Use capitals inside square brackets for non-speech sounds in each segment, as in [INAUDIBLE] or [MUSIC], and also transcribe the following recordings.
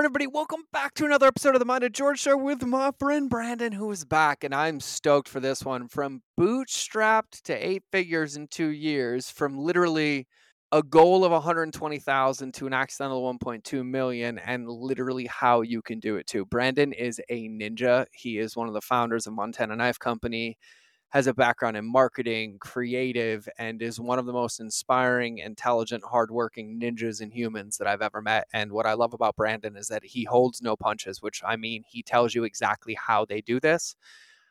All right, everybody, welcome back to another episode of the Mind of George Show with my friend Brandon, who is back, and I'm stoked for this one. From bootstrapped to eight figures in two years, from literally a goal of 120,000 to an accidental 1.2 million, and literally how you can do it too. Brandon is a ninja. He is one of the founders of Montana Knife Company has a background in marketing, creative, and is one of the most inspiring, intelligent, hardworking ninjas and humans that I've ever met. And what I love about Brandon is that he holds no punches, which I mean, he tells you exactly how they do this,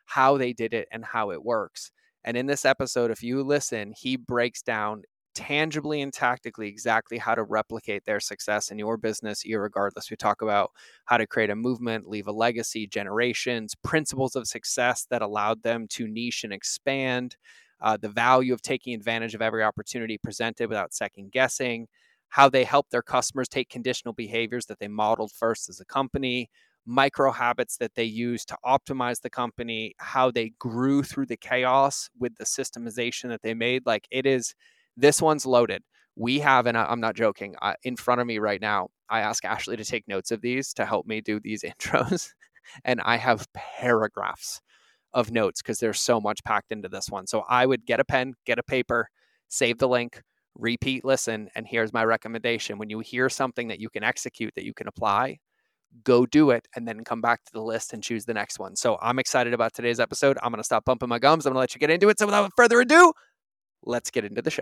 how they did it, and how it works. And in this episode, if you listen, he breaks down tangibly and tactically exactly how to replicate their success in your business, regardless. We talk about how to create a movement, leave a legacy, generations, principles of success that allowed them to niche and expand, uh, the value of taking advantage of every opportunity presented without second guessing, how they help their customers take conditional behaviors that they modeled first as a company, micro habits that they use to optimize the company, how they grew through the chaos with the systemization that they made. Like it is this one's loaded. We have, and I'm not joking, uh, in front of me right now, I ask Ashley to take notes of these to help me do these [LAUGHS] intros. and I have paragraphs of notes because there's so much packed into this one. So I would get a pen, get a paper, save the link, repeat, listen. And here's my recommendation when you hear something that you can execute, that you can apply, go do it and then come back to the list and choose the next one. So I'm excited about today's episode. I'm going to stop bumping my gums. I'm going to let you get into it. So without further ado, let's get into the show.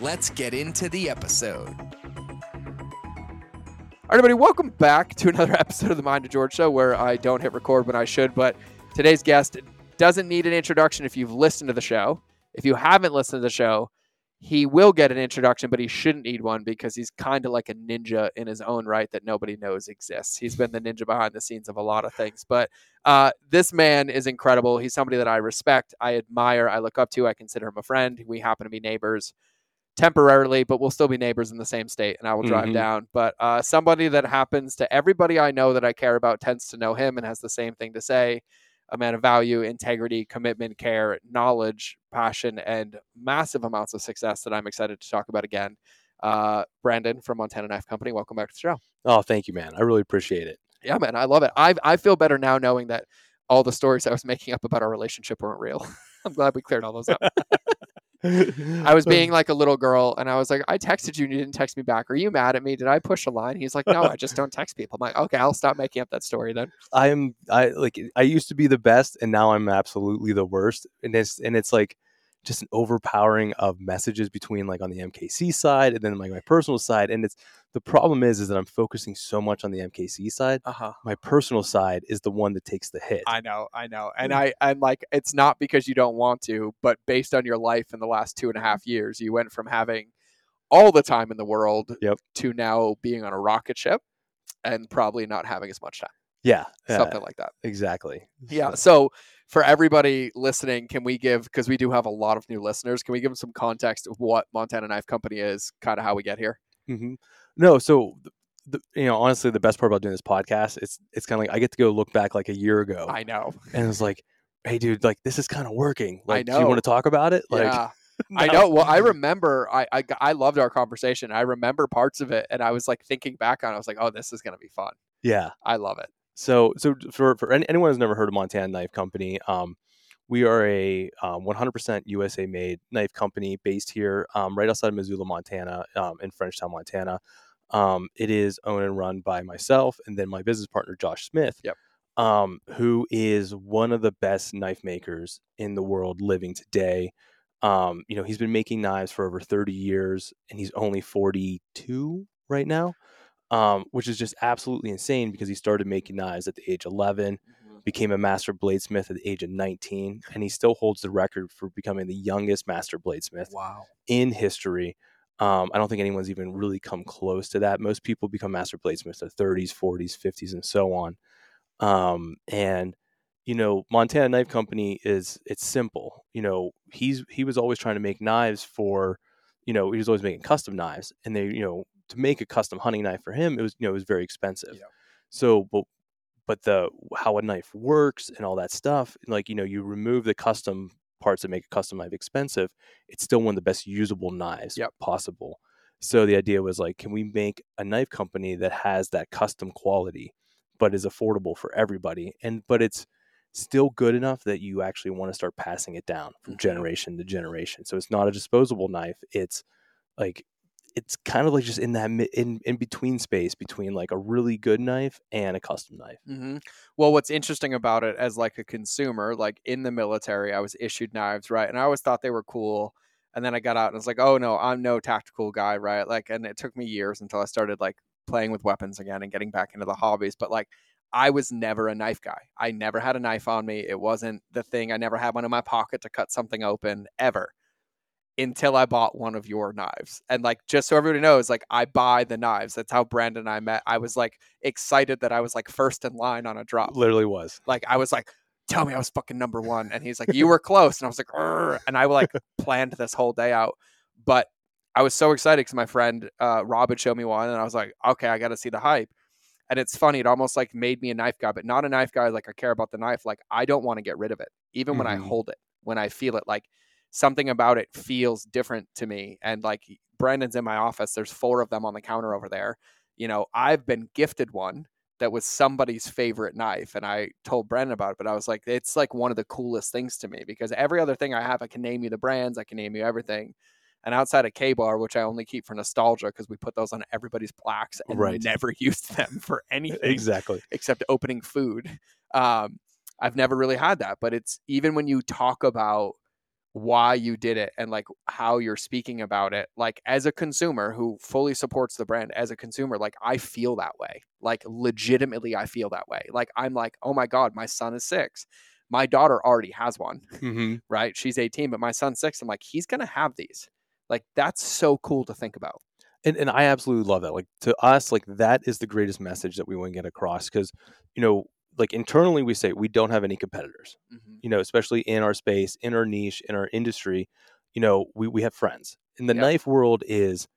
Let's get into the episode. All right, everybody, welcome back to another [LAUGHS] episode of the Mind of George Show where I don't hit record when I should, but today's guest doesn't need an introduction if you've listened to the show. If you haven't listened to the show, he will get an introduction, but he shouldn't need one because he's kind of like a ninja in his own right that nobody knows exists. He's been the ninja behind the scenes of a lot of things, but uh, this man is incredible. He's somebody that I respect, I admire, I look up to, I consider him a friend. We happen to be neighbors temporarily, but we'll still be neighbors in the same state, and I will drive mm-hmm. down. But uh, somebody that happens to everybody I know that I care about tends to know him and has the same thing to say. A man of value, integrity, commitment, care, knowledge, passion, and massive amounts of success that I'm excited to talk about again. Uh, Brandon from Montana Knife Company, welcome back to the show. Oh, thank you, man. I really appreciate it. Yeah, man, I love it. I I feel better now knowing that all the stories I was making up about our relationship weren't real. [LAUGHS] I'm glad we cleared all those up. [LAUGHS] I was being [LAUGHS] like a little girl and I was like, I texted you and you didn't text me back. Are you mad at me? Did I push a line? He's like, No, I just don't text people. I'm like, okay, I'll stop making up that story then. I am I like I used to be the best and now I'm absolutely the worst. And it's and it's like just an overpowering of messages between like on the MKC side and then like my personal side. And it's the problem is is that I'm focusing so much on the MKC side. Uh-huh. My personal side is the one that takes the hit. I know, I know, and I I'm like it's not because you don't want to, but based on your life in the last two and a half years, you went from having all the time in the world yep. to now being on a rocket ship and probably not having as much time. Yeah, something uh, like that. Exactly. Yeah. So for everybody listening, can we give because we do have a lot of new listeners? Can we give them some context of what Montana Knife Company is, kind of how we get here? Mm-hmm. No, so the, you know, honestly, the best part about doing this podcast, it's it's kind of like I get to go look back like a year ago. I know, and it's like, hey, dude, like this is kind of working. Like, do you want to talk about it? Like, yeah. [LAUGHS] no. I know. Well, I remember. I, I I loved our conversation. I remember parts of it, and I was like thinking back on. it. I was like, oh, this is gonna be fun. Yeah, I love it. So, so for for anyone who's never heard of Montana Knife Company, um, we are a um, 100% USA made knife company based here um, right outside of Missoula, Montana, um, in Frenchtown, Montana. Um, it is owned and run by myself and then my business partner, Josh Smith, yep. Um, who is one of the best knife makers in the world living today. Um, you know, he's been making knives for over 30 years and he's only 42 right now um, which is just absolutely insane because he started making knives at the age 11, mm-hmm. became a master bladesmith at the age of 19, and he still holds the record for becoming the youngest master bladesmith wow. in history. Um, I don't think anyone's even really come close to that. Most people become master bladesmiths in their 30s, 40s, 50s, and so on. Um, and you know, Montana Knife Company is it's simple. You know, he's he was always trying to make knives for, you know, he was always making custom knives, and they, you know, to make a custom hunting knife for him, it was you know it was very expensive. Yeah. So, but but the how a knife works and all that stuff, like you know, you remove the custom parts that make a custom knife expensive, it's still one of the best usable knives Yep. possible. So the idea was like, can we make a knife company that has that custom quality, but is affordable for everybody, and but it's still good enough that you actually want to start passing it down from Mhm. generation to generation. So it's not a disposable knife. It's like it's kind of like just in that in in between space between like a really good knife and a custom knife. hmm Well, what's interesting about it as like a consumer, like in the military, I was issued knives, right? And I always thought they were cool. And then I got out and was like, oh no, I'm no tactical guy, right? Like, and it took me years until I started like playing with weapons again and getting back into the hobbies. But like, I was never a knife guy. I never had a knife on me. It wasn't the thing. I never had one in my pocket to cut something open ever until I bought one of your knives. And like, just so everybody knows, like, I buy the knives. That's how Brandon and I met. I was like excited that I was like first in line on a drop. Literally was. Like, I was like, tell me I was fucking number one. And he's like, you were close. And I was like, "Arr," and I like [LAUGHS] planned this whole day out. But I was so excited because my friend uh, Rob had showed me one. And I was like, okay, I got to see the hype. And it's funny, it almost like made me a knife guy, but not a knife guy. Like, I care about the knife. Like, I don't want to get rid of it, even when I Mhm. hold it, when I feel it. Like, something about it feels different to me. And like, Brandon's in my office. There's four of them on the counter over there. You know, I've been gifted one that was somebody's favorite knife. And I told Brandon about it, but I was like, it's like one of the coolest things to me because every other thing I have, I can name you the brands, I can name you everything. And outside of Ka-Bar, which I only keep for nostalgia because we put those on everybody's plaques and Right. never [LAUGHS] used them for anything Exactly. except opening food. Um, I've never really had that, but it's even when you talk about why you did it and like how you're speaking about it, like as a consumer who fully supports the brand, as a consumer, like I feel that way. Like legitimately, I feel that way. Like I'm like, oh my God, my son is six. My daughter already has one, hmm [LAUGHS] right? She's 18, but my son's six. I'm like, he's going to have these. Like that's so cool to think about. And and I absolutely love that. Like to us, like that is the greatest message that we want to get across because, you know, like internally we say we don't have any competitors. Mm-hmm. You know, especially in our space, in our niche, in our industry. You know, we we have friends. and the Yep. knife world is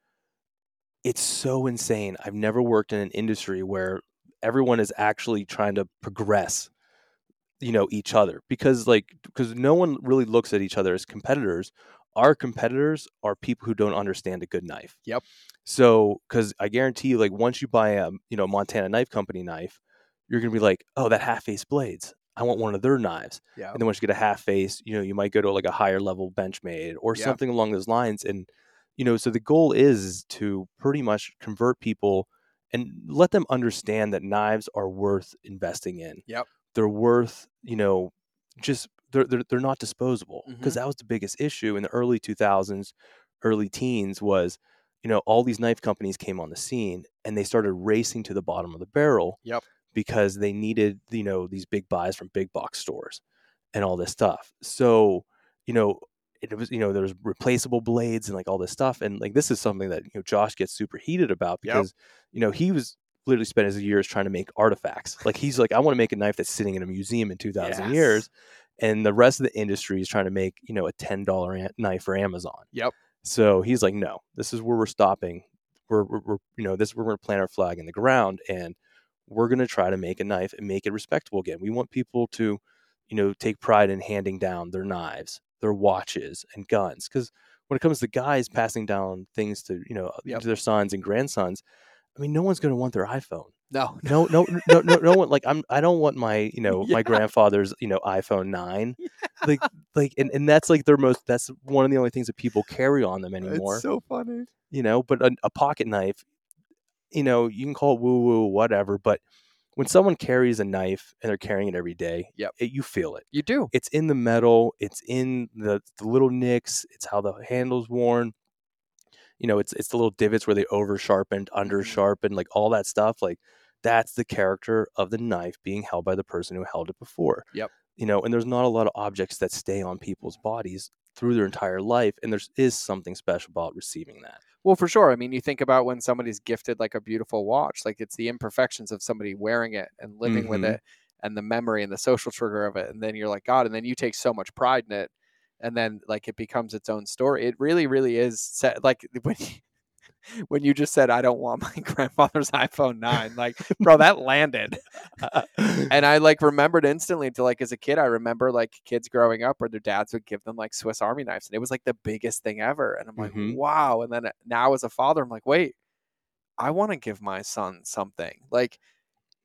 it's so insane. I've never worked in an industry where everyone is actually trying to progress you know each other because like because no one really looks at each other as competitors our competitors are people who don't understand a good knife Yep. so because i guarantee you like once you buy a you know montana knife company knife you're gonna be like oh that half face blades i want one of their knives Yeah. and then once you get a half face you know you might go to like a higher level benchmade or Yeah. something along those lines and you know so the goal is to pretty much convert people and let them understand that knives are worth investing in Yep. they're worth you know just they're they're, they're not disposable because Mhm. that was the biggest issue in the early 2000s early teens was you know all these knife companies came on the scene and they started racing to the bottom of the barrel Yep. Because they needed you know these big buys from big box stores and all this stuff so you know it was you know there's replaceable blades and like all this stuff and like this is something that you know Josh gets super heated about Yep. because you know he was literally spent his years trying to make artifacts like he's like I want to make a knife that's sitting in a museum in 2000 Yes. years and the rest of the industry is trying to make you know a $10 a- knife for Amazon Yep. so he's like no this is where we're stopping we're, we're, we're you know this we're going to plant our flag in the ground and we're going to try to make a knife and make it respectable again we want people to you know take pride in handing down their knives their watches and guns because when it comes to guys passing down things to you know Yep. to their sons and grandsons i mean no one's going to want their iphone No. [LAUGHS] no no no no no one like i'm i don't want my you know Yeah. my grandfather's you know iphone 9 like like and, and that's like their most that's one of the only things that people carry on them anymore It's so funny. you know but a, a pocket knife you know you can call it woo woo whatever but when someone carries a knife and they're carrying it every day Yep. it, you feel it You do. it's in the metal it's in the, the little nicks it's how the handle's worn you know it's it's the little divots where they over sharpened under Mhm. sharpened like all that stuff like that's the character of the knife being held by the person who held it before Yep. you know and there's not a lot of objects that stay on people's bodies through their entire life and there is something special about receiving that Well, for sure. I mean, you think about when somebody's gifted like a beautiful watch, like it's the imperfections of somebody wearing it and living with Mhm. it and the memory and the social trigger of it. And then you're like, God, and then you take so much pride in it. And then like it becomes its own story. It really, really is set like [LAUGHS] when you, [LAUGHS] when you just said, I don't want my [LAUGHS] grandfather's iPhone 9, like, bro, that landed. [LAUGHS] And I like remembered instantly to like as a kid, I remember like kids growing up where their dads would give them like Swiss Army knives, and it was like the biggest thing ever. And I'm like, Mhm. wow. And then uh, now as a father, I'm like, wait, I want to give my son something. Like,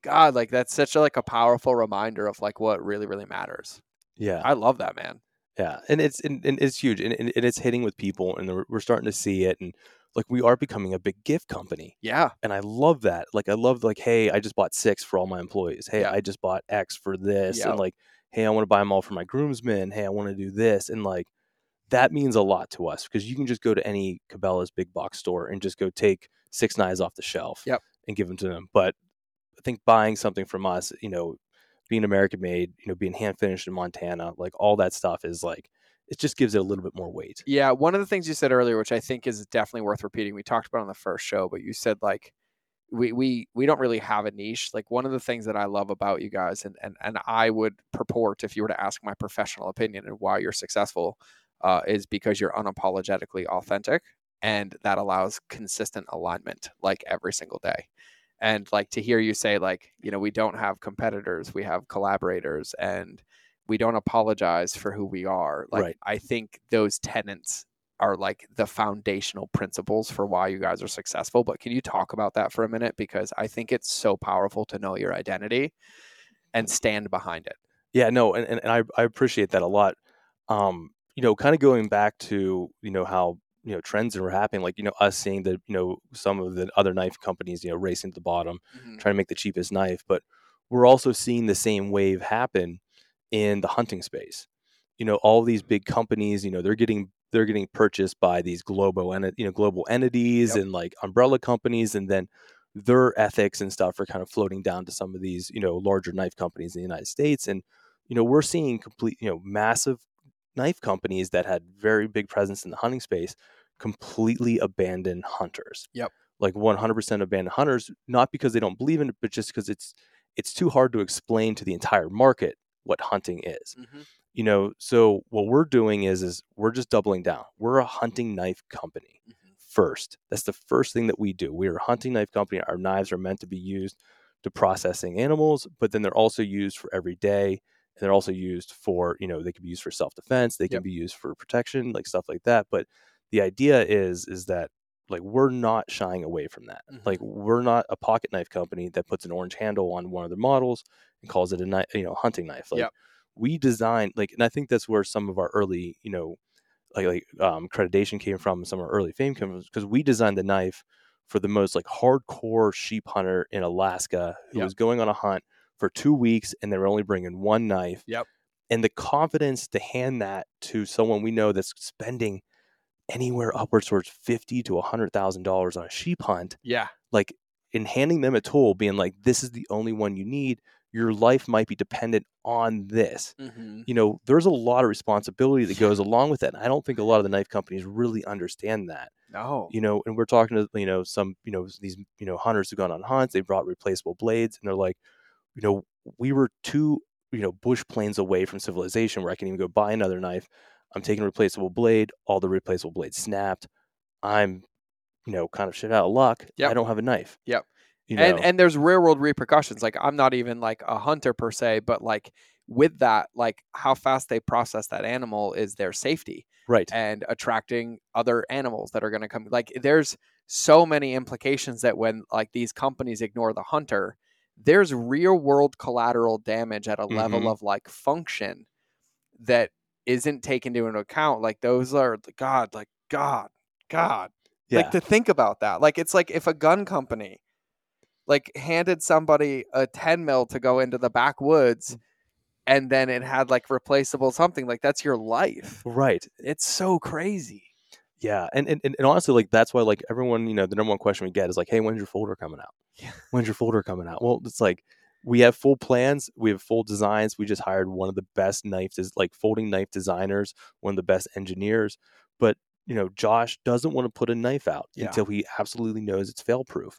God, like that's such a, like a powerful reminder of like what really, really matters. yeah. I love that, man. Yeah, and it's and, and it's huge, and, and, it's hitting with people, and we're starting to see it, and like we are becoming a big gift company, Yeah. and I love that. Like I love like, hey, I just bought six for all my employees. Hey, Yeah. I just bought X for this, Yep. and like, hey, I want to buy them all for my groomsmen. Hey, I want to do this, and like that means a lot to us because you can just go to any Cabela's big box store and just go take six knives off the shelf, Yep. and give them to them. But I think buying something from us, you know, being American made, you know, being hand finished in Montana, like all that stuff is like it just gives it a little bit more weight. Yeah, one of the things you said earlier, which I think is definitely worth repeating, we talked about on the first show, but you said like we we we don't really have a niche. Like one of the things that I love about you guys, and and and I would purport if you were to ask my professional opinion and why you're successful, uh, is because you're unapologetically authentic, and that allows consistent alignment, like every single day. And like to hear you say like you know we don't have competitors, we have collaborators, and we don't apologize for who we are. Like Right. I think those tenets are like the foundational principles for why you guys are successful. But can you talk about that for a minute? Because I think it's so powerful to know your identity and stand behind it. Yeah, no, and, and, and I, I appreciate that a lot. Um, you know, kind of going back to, you know, how, you know, trends are happening, like, you know, us seeing that, you know, some of the other knife companies, you know, racing to the bottom, trying to make the cheapest knife, but we're also seeing the same wave happen in the hunting space. You know, all these big companies, you know, they're getting they're getting purchased by these global and you know global entities Yep. and like umbrella companies, and then their ethics and stuff are kind of floating down to some of these you know larger knife companies in the United States, and you know we're seeing complete you know massive knife companies that had very big presence in the hunting space completely abandon hunters. Yep. Like 100% abandon hunters, not because they don't believe in it, but just because it's it's too hard to explain to the entire market what hunting is. Mhm. You know, so what we're doing is is we're just doubling down. We're a hunting knife company Mhm. first. That's the first thing that we do. We are a hunting knife company. Our knives are meant to be used to processing animals, but then they're also used for every day. And they're also used for, you know, they can be used for self defense. They can Yep. be used for protection, like stuff like that. But the idea is, is that like we're not shying away from that. Like we're not a pocket knife company that puts an orange handle on one of their models and calls it a knife, you know, hunting knife. Like Yep. we design like, and I think that's where some of our early, you know, like like um, accreditation came from, some of our early fame came from, because we designed the knife for the most like hardcore sheep hunter in Alaska who Yep. was going on a hunt for two weeks and they were only bringing one knife. Yep. And the confidence to hand that to someone we know that's spending anywhere upwards towards fifty to a hundred thousand dollars on a sheep hunt, Yeah. like in handing them a tool, being like, "This is the only one you need. Your life might be dependent on this." Mm-hmm. you know, there's a lot of responsibility that goes along with that. And I don't think a lot of the knife companies really understand that. No. You know, and we're talking to, you know, some, you know, these, you know, hunters who've gone on hunts, they brought replaceable blades and they're like, you know, we were two, you know, bush planes away from civilization where I can even go buy another knife. I'm taking a replaceable blade, all the replaceable blades snapped. I'm, you know, kind of shit out of luck. Yep. I don't have a knife. Yep. You know, and and there's real world repercussions. Like I'm not even like a hunter per se, but like with that, like how fast they process that animal is their safety right. and attracting other animals that are going to come. Like there's so many implications that when like these companies ignore the hunter, there's real world collateral damage at a level Mhm. of like function that isn't taken into account. Like those are God, like God, God. Yeah. Like to think about that. Like it's like if a gun company like handed somebody a 10 mil to go into the backwoods Mm. and then it had like replaceable something like that's your life. right. It's so crazy. Yeah, and, and and and honestly, like that's why like everyone, you know, the number one question we get is like, "Hey, when's your folder coming out? Yeah. When's your folder coming out?" Well, it's like we have full plans, we have full designs. We just hired one of the best knife, des- like folding knife designers, one of the best engineers. But you know, Josh doesn't want to put a knife out Yeah. until he absolutely knows it's fail proof.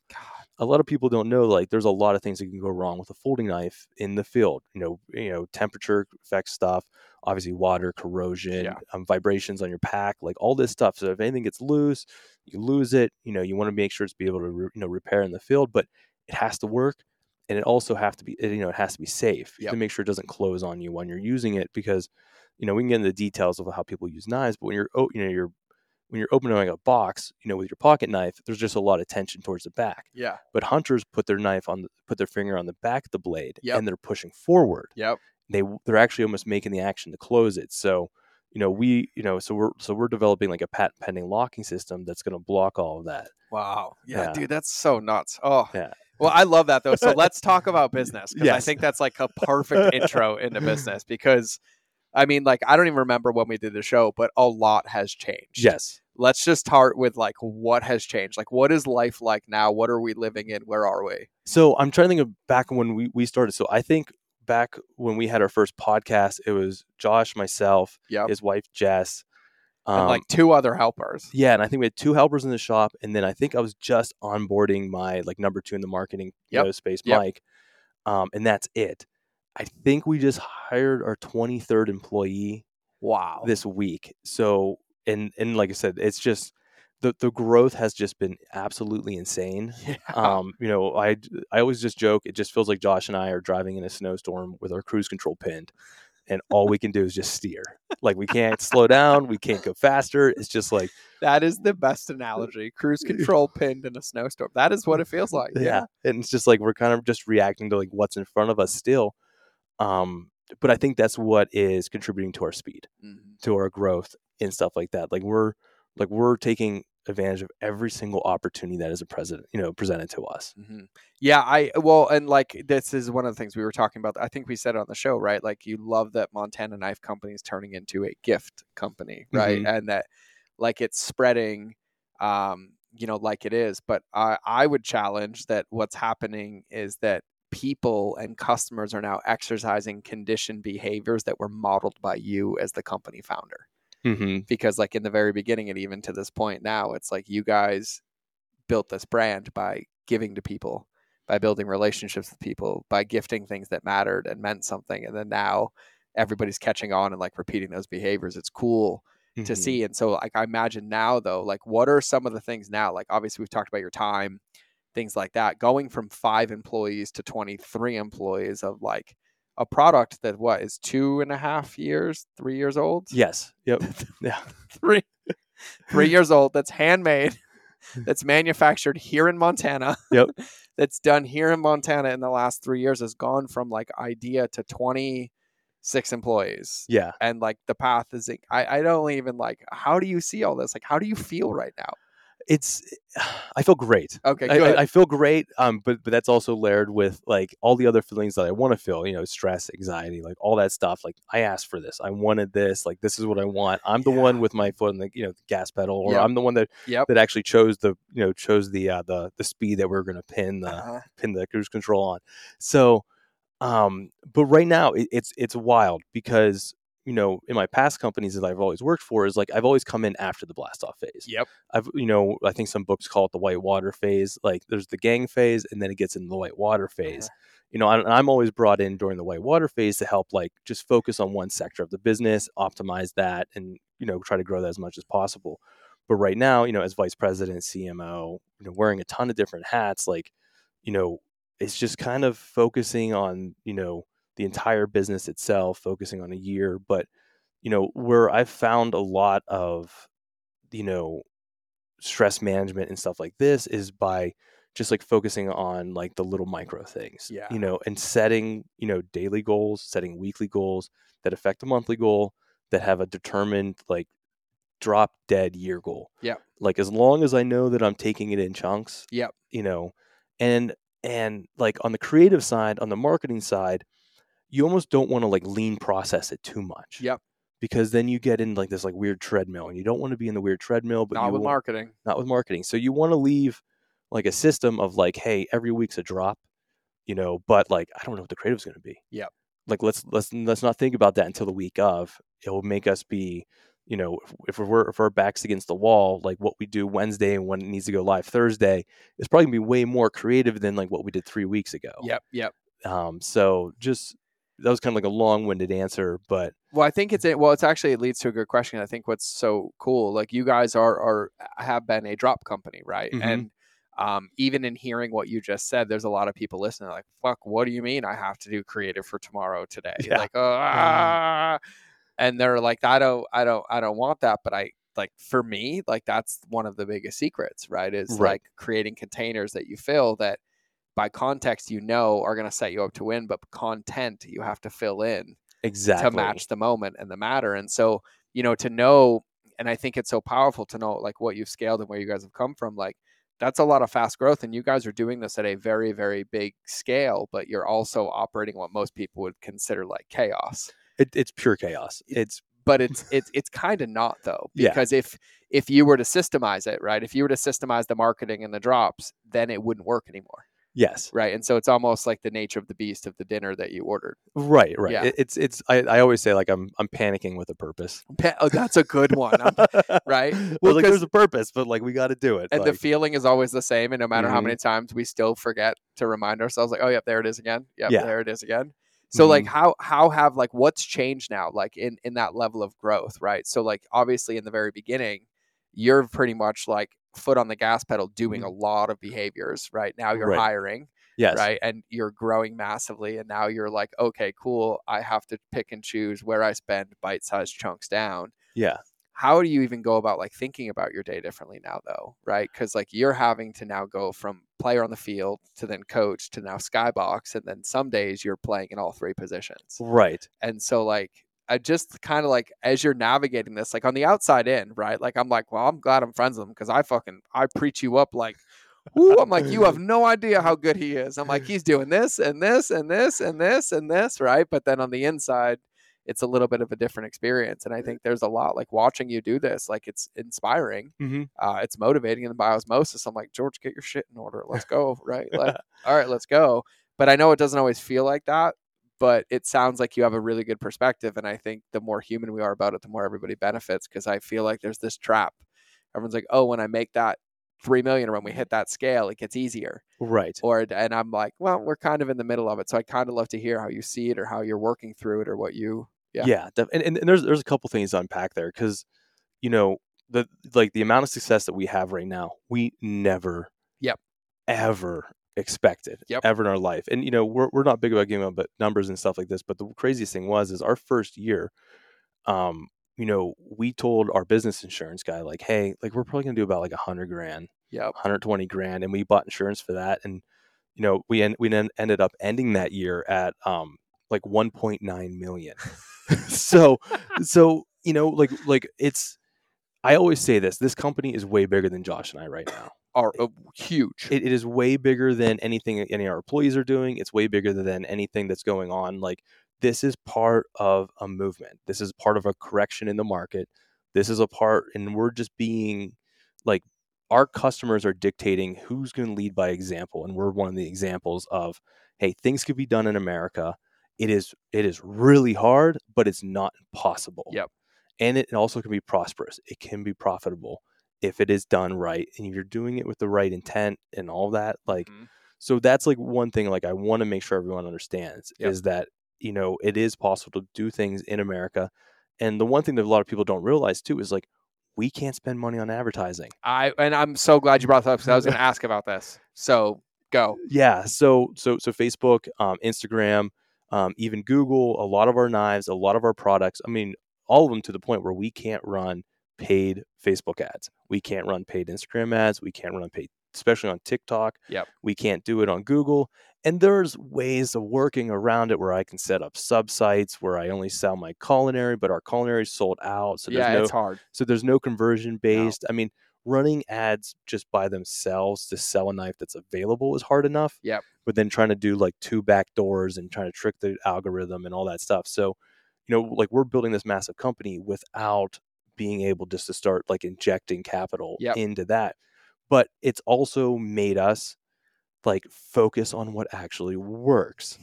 A lot of people don't know like there's a lot of things that can go wrong with a folding knife in the field. You know, you know, temperature affects stuff, obviously water, corrosion, Yeah. um, vibrations on your pack, like all this stuff. So if anything gets loose, you lose it. You know, you want to make sure it's be able to re- you know repair in the field, but it has to work, and it also have to be it- you know it has to be safe Yep. to make sure it doesn't close on you when you're using it because you know we can get into the details of how people use knives, but when you're oh you know you're when you're opening a box, you know, with your pocket knife, there's just a lot of tension towards the back. Yeah. But hunters put their knife on, the, put their finger on the back of the blade, Yep. and they're pushing forward. Yep. They they're actually almost making the action to close it. So, you know, we you know, so we're so we're developing like a patent pending locking system that's going to block all of that. Wow. Yeah, Yeah. dude, that's so nuts. Oh. Yeah. Well, I love that though. So [LAUGHS] let's talk about business because I think that's like a perfect intro into business because I mean, like I don't even remember when we did the show, but a lot has changed. Yes. Let's just start with like what has changed. Like what is life like now? What are we living in? Where are we? So I'm trying to think of back when we we started. So I think back when we had our first podcast, it was Josh, myself, Yep. his wife Jess, um, and like two other helpers. Yeah, and I think we had two helpers in the shop, and then I think I was just onboarding my like number two in the marketing you Yep. know, space, Yep. Mike, um, and that's it. I think we just hired our twenty third employee Wow. this week. So, and and like I said, it's just the the growth has just been absolutely insane. [LAUGHS] yeah. Um, you know, I I always just joke. It just feels like Josh and I are driving in a snowstorm with our cruise control pinned, and all we can do is just steer. Like we can't slow down, we can't go faster. It's just like that is the best analogy. Cruise [LAUGHS] control pinned in a snowstorm. That is what it feels like. yeah. and it's just like we're kind of just reacting to like what's in front of us still. Um, but I think that's what is contributing to our speed, Mhm. to our growth, and stuff like that. Like we're like we're taking advantage of every single opportunity that is a president, you know, presented to us. hmm Yeah, I well, and like this is one of the things we were talking about. I think we said it on the show, right? Like you love that Montana Knife Company is turning into a gift company, right? And that like it's spreading, um, you know, like it is. But I I would challenge that what's happening is that people and customers are now exercising conditioned behaviors that were modeled by you as the company founder Mm-hmm. because like in the very beginning and even to this point now it's like you guys built this brand by giving to people by building relationships with people by gifting things that mattered and meant something and then now everybody's catching on and like repeating those behaviors it's cool Mm-hmm. to see and so like i imagine now though like what are some of the things now like obviously we've talked about your time things like that going from five employees to 23 employees of like a product that what is two and a half years three years old Yes. Yep. [LAUGHS] [LAUGHS] yeah. three three years old that's handmade that's manufactured here in montana [LAUGHS] Yep. that's done here in montana in the last three years has gone from like idea to 26 employees Yeah. and like the path is like, I, I don't even like how do you see all this like how do you feel right now It's I feel great. okay I, I, I feel great. Um, but but that's also layered with like all the other feelings that I want to feel. You know, stress, anxiety, like all that stuff. Like I asked for this. I wanted this. Like this is what I want. I'm the one with my foot on the you know the gas pedal, or Yep. I'm the one that yep that actually chose the you know chose the uh, the the speed that we are going to pin the Uh-huh. pin the cruise control on. So, um, but right now it, it's it's wild because you know in my past companies that I've always worked for is like I've always come in after the blast off phase. yep I've you know I think some books call it the white water phase. Like there's the gang phase, and then it gets into the white water phase. Uh-huh. You know, and I'm always brought in during the white water phase to help like just focus on one sector of the business, optimize that, and you know try to grow that as much as possible. But right now, you know, as vice president, CMO, you know, wearing a ton of different hats, like you know, it's just kind of focusing on you know the entire business itself, focusing on a year. But you know, where I've found a lot of you know stress management and stuff like this is by just like focusing on like the little micro things Yeah. you know and setting you know daily goals setting weekly goals that affect the monthly goal that have a determined like drop dead year goal Yeah. like as long as i know that i'm taking it in chunks Yeah. you know and and like on the creative side on the marketing side you almost don't want to like lean process it too much Yep. because then you get in like this like weird treadmill and you don't want to be in the weird treadmill but not with marketing not with marketing so you want to leave like a system of like hey every week's a drop you know but like i don't know what the creative's going to be Yep. like let's let's let's not think about that until the week of it will make us be you know, if, if we're if our backs against the wall, like what we do Wednesday and when it needs to go live Thursday it's probably gonna be way more creative than like what we did three weeks ago. Yep, yep. Um, so just that was kind of like a long-winded answer, but Well, I think it's a, well. It's actually it leads to a good question. I think what's so cool, like you guys are are have been a drop company, right? Mhm. And um, even in hearing what you just said, there's a lot of people listening. Like, fuck, what do you mean I have to do creative for tomorrow today? [LAUGHS] Yeah. Like, ah, and they're like, I don't, I don't, I don't want that. But I like for me, like that's one of the biggest secrets, right? Is Right. like creating containers that you fill that by context you know are going to set you up to win, but content you have to fill in exactly to match the moment and the matter. And so, you know, to know, and I think it's so powerful to know like what you've scaled and where you guys have come from. Like that's a lot of fast growth. And you guys are doing this at a very, very big scale, but you're also operating what most people would consider like chaos. It, it's pure chaos. It's But it's [LAUGHS] it's it's kind of not though. Yeah. Because if if you were to systemize it, right? If you were to systemize the marketing and the drops, then it wouldn't work anymore. Yes, Right. And so it's almost like the nature of the beast of the dinner that you ordered. right, right. Yeah. It, it's it's. I, I always say like I'm I'm panicking with a purpose. [LAUGHS] Pa- Oh, that's a good one. [LAUGHS] Right? Well, like there's a purpose, but like we got to do it. and the feeling is always the same and no matter how Mhm. many times we still forget to remind ourselves like oh yeah, there it is again yep Yeah. there it is again so like Mhm. how how have like what's changed now like in in that level of growth right so like obviously in the very beginning you're pretty much like foot on the gas pedal doing a lot of behaviors right? Now you're Mm-hmm. Right. hiring yes, right? And you're growing massively and now you're like okay cool i have to pick and choose where i spend bite-sized chunks down. Yeah, how do you even go about like thinking about your day differently now though right? Because like you're having to now go from player on the field to then coach to now skybox and then some days you're playing in all three positions. Right. and so like i just kind of like as you're navigating this like on the outside in right like i'm like well i'm glad i'm friends with him because i fucking i preach you up like Ooh, I'm like, you have [LAUGHS] no idea how good he is. I'm like, he's doing this and this and this and this and this, right? But then on the inside, it's a little bit of a different experience. And I think there's a lot like watching you do this, like it's inspiring. Mm-hmm. Uh, it's motivating. And by osmosis, I'm like, George, get your shit in order. Let's [LAUGHS] go. Right. Like, all right, let's go. But I know it doesn't always feel like that. But it sounds like you have a really good perspective. And I think the more human we are about it, the more everybody benefits. Cause I feel like there's this trap. Everyone's like, oh, when I make that three million or when we hit that scale, it gets easier Right. or and I'm like, well, we're kind of in the middle of it. So I kind of love to hear how you see it or how you're working through it or what you Yeah. Yeah, def- and, and, and there's there's a couple things to unpack there because, you know, the like the amount of success that we have right now, we never, Yep. ever expected Yep. ever in our life. And you know, we're we're not big about giving up but numbers and stuff like this. But the craziest thing was is our first year, um, you know, we told our business insurance guy like, hey, like we're probably gonna do about like a hundred grand, yeah, 120 grand, and we bought insurance for that, and you know, we en- we then ended up ending that year at um like 1.9 million. [LAUGHS] so so you know like like it's i always say this this company is way bigger than josh and i right now Are uh, huge. it, it is way bigger than anything any of our employees are doing. It's way bigger than anything that's going on. Like this is part of a movement. This is part of a correction in the market. This is a part and we're just being like our customers are dictating who's going to lead by example and we're one of the examples of hey things could be done in america. It is it is really hard but it's not impossible. Yep. and it also can be prosperous. It can be profitable if it is done right and you're doing it with the right intent and all that like Mhm. so that's like one thing like i want to make sure everyone understands Yep. is that you know it is possible to do things in america and the one thing that a lot of people don't realize too is like we can't spend money on advertising I and I'm so glad you brought that up because I was going [LAUGHS] to ask about this. So go. yeah so so so facebook um, instagram um, even google a lot of our knives a lot of our products i mean all of them to the point where we can't run paid facebook ads we can't run paid instagram ads we can't run paid especially on tiktok Yep. we can't do it on google and there's ways of working around it where i can set up sub sites where i only sell my culinary but our culinary is sold out so there's yeah, no it's hard. so there's no conversion based. I mean, running ads just by themselves to sell a knife that's available is hard enough. Yep. But then trying to do like two back doors and trying to trick the algorithm and all that stuff. So, you know, like we're building this massive company without being able just to start like injecting capital Yep. into that. But it's also made us like focus on what actually works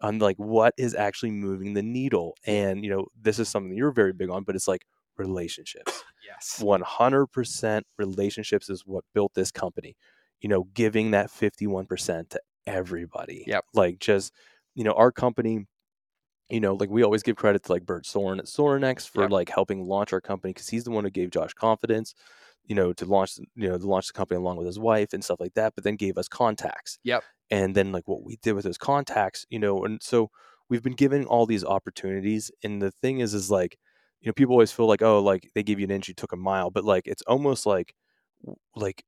on like what is actually moving the needle and you know this is something you're very big on but it's like relationships. Yes. 100% relationships is what built this company. You know, giving that 51% to everybody. Yep. Like just, you know, our company, you know, like we always give credit to like Bert Soren at Sorenex for like helping launch our company because he's the one who gave Josh confidence, you know, to launch, you know, to launch the company along with his wife and stuff like that, but then gave us contacts. Yep. And then like what we did with those contacts, you know, and so we've been given all these opportunities. And the thing is, is like, you know, people always feel like, oh, like they give you an inch, you took a mile, but like it's almost like, like,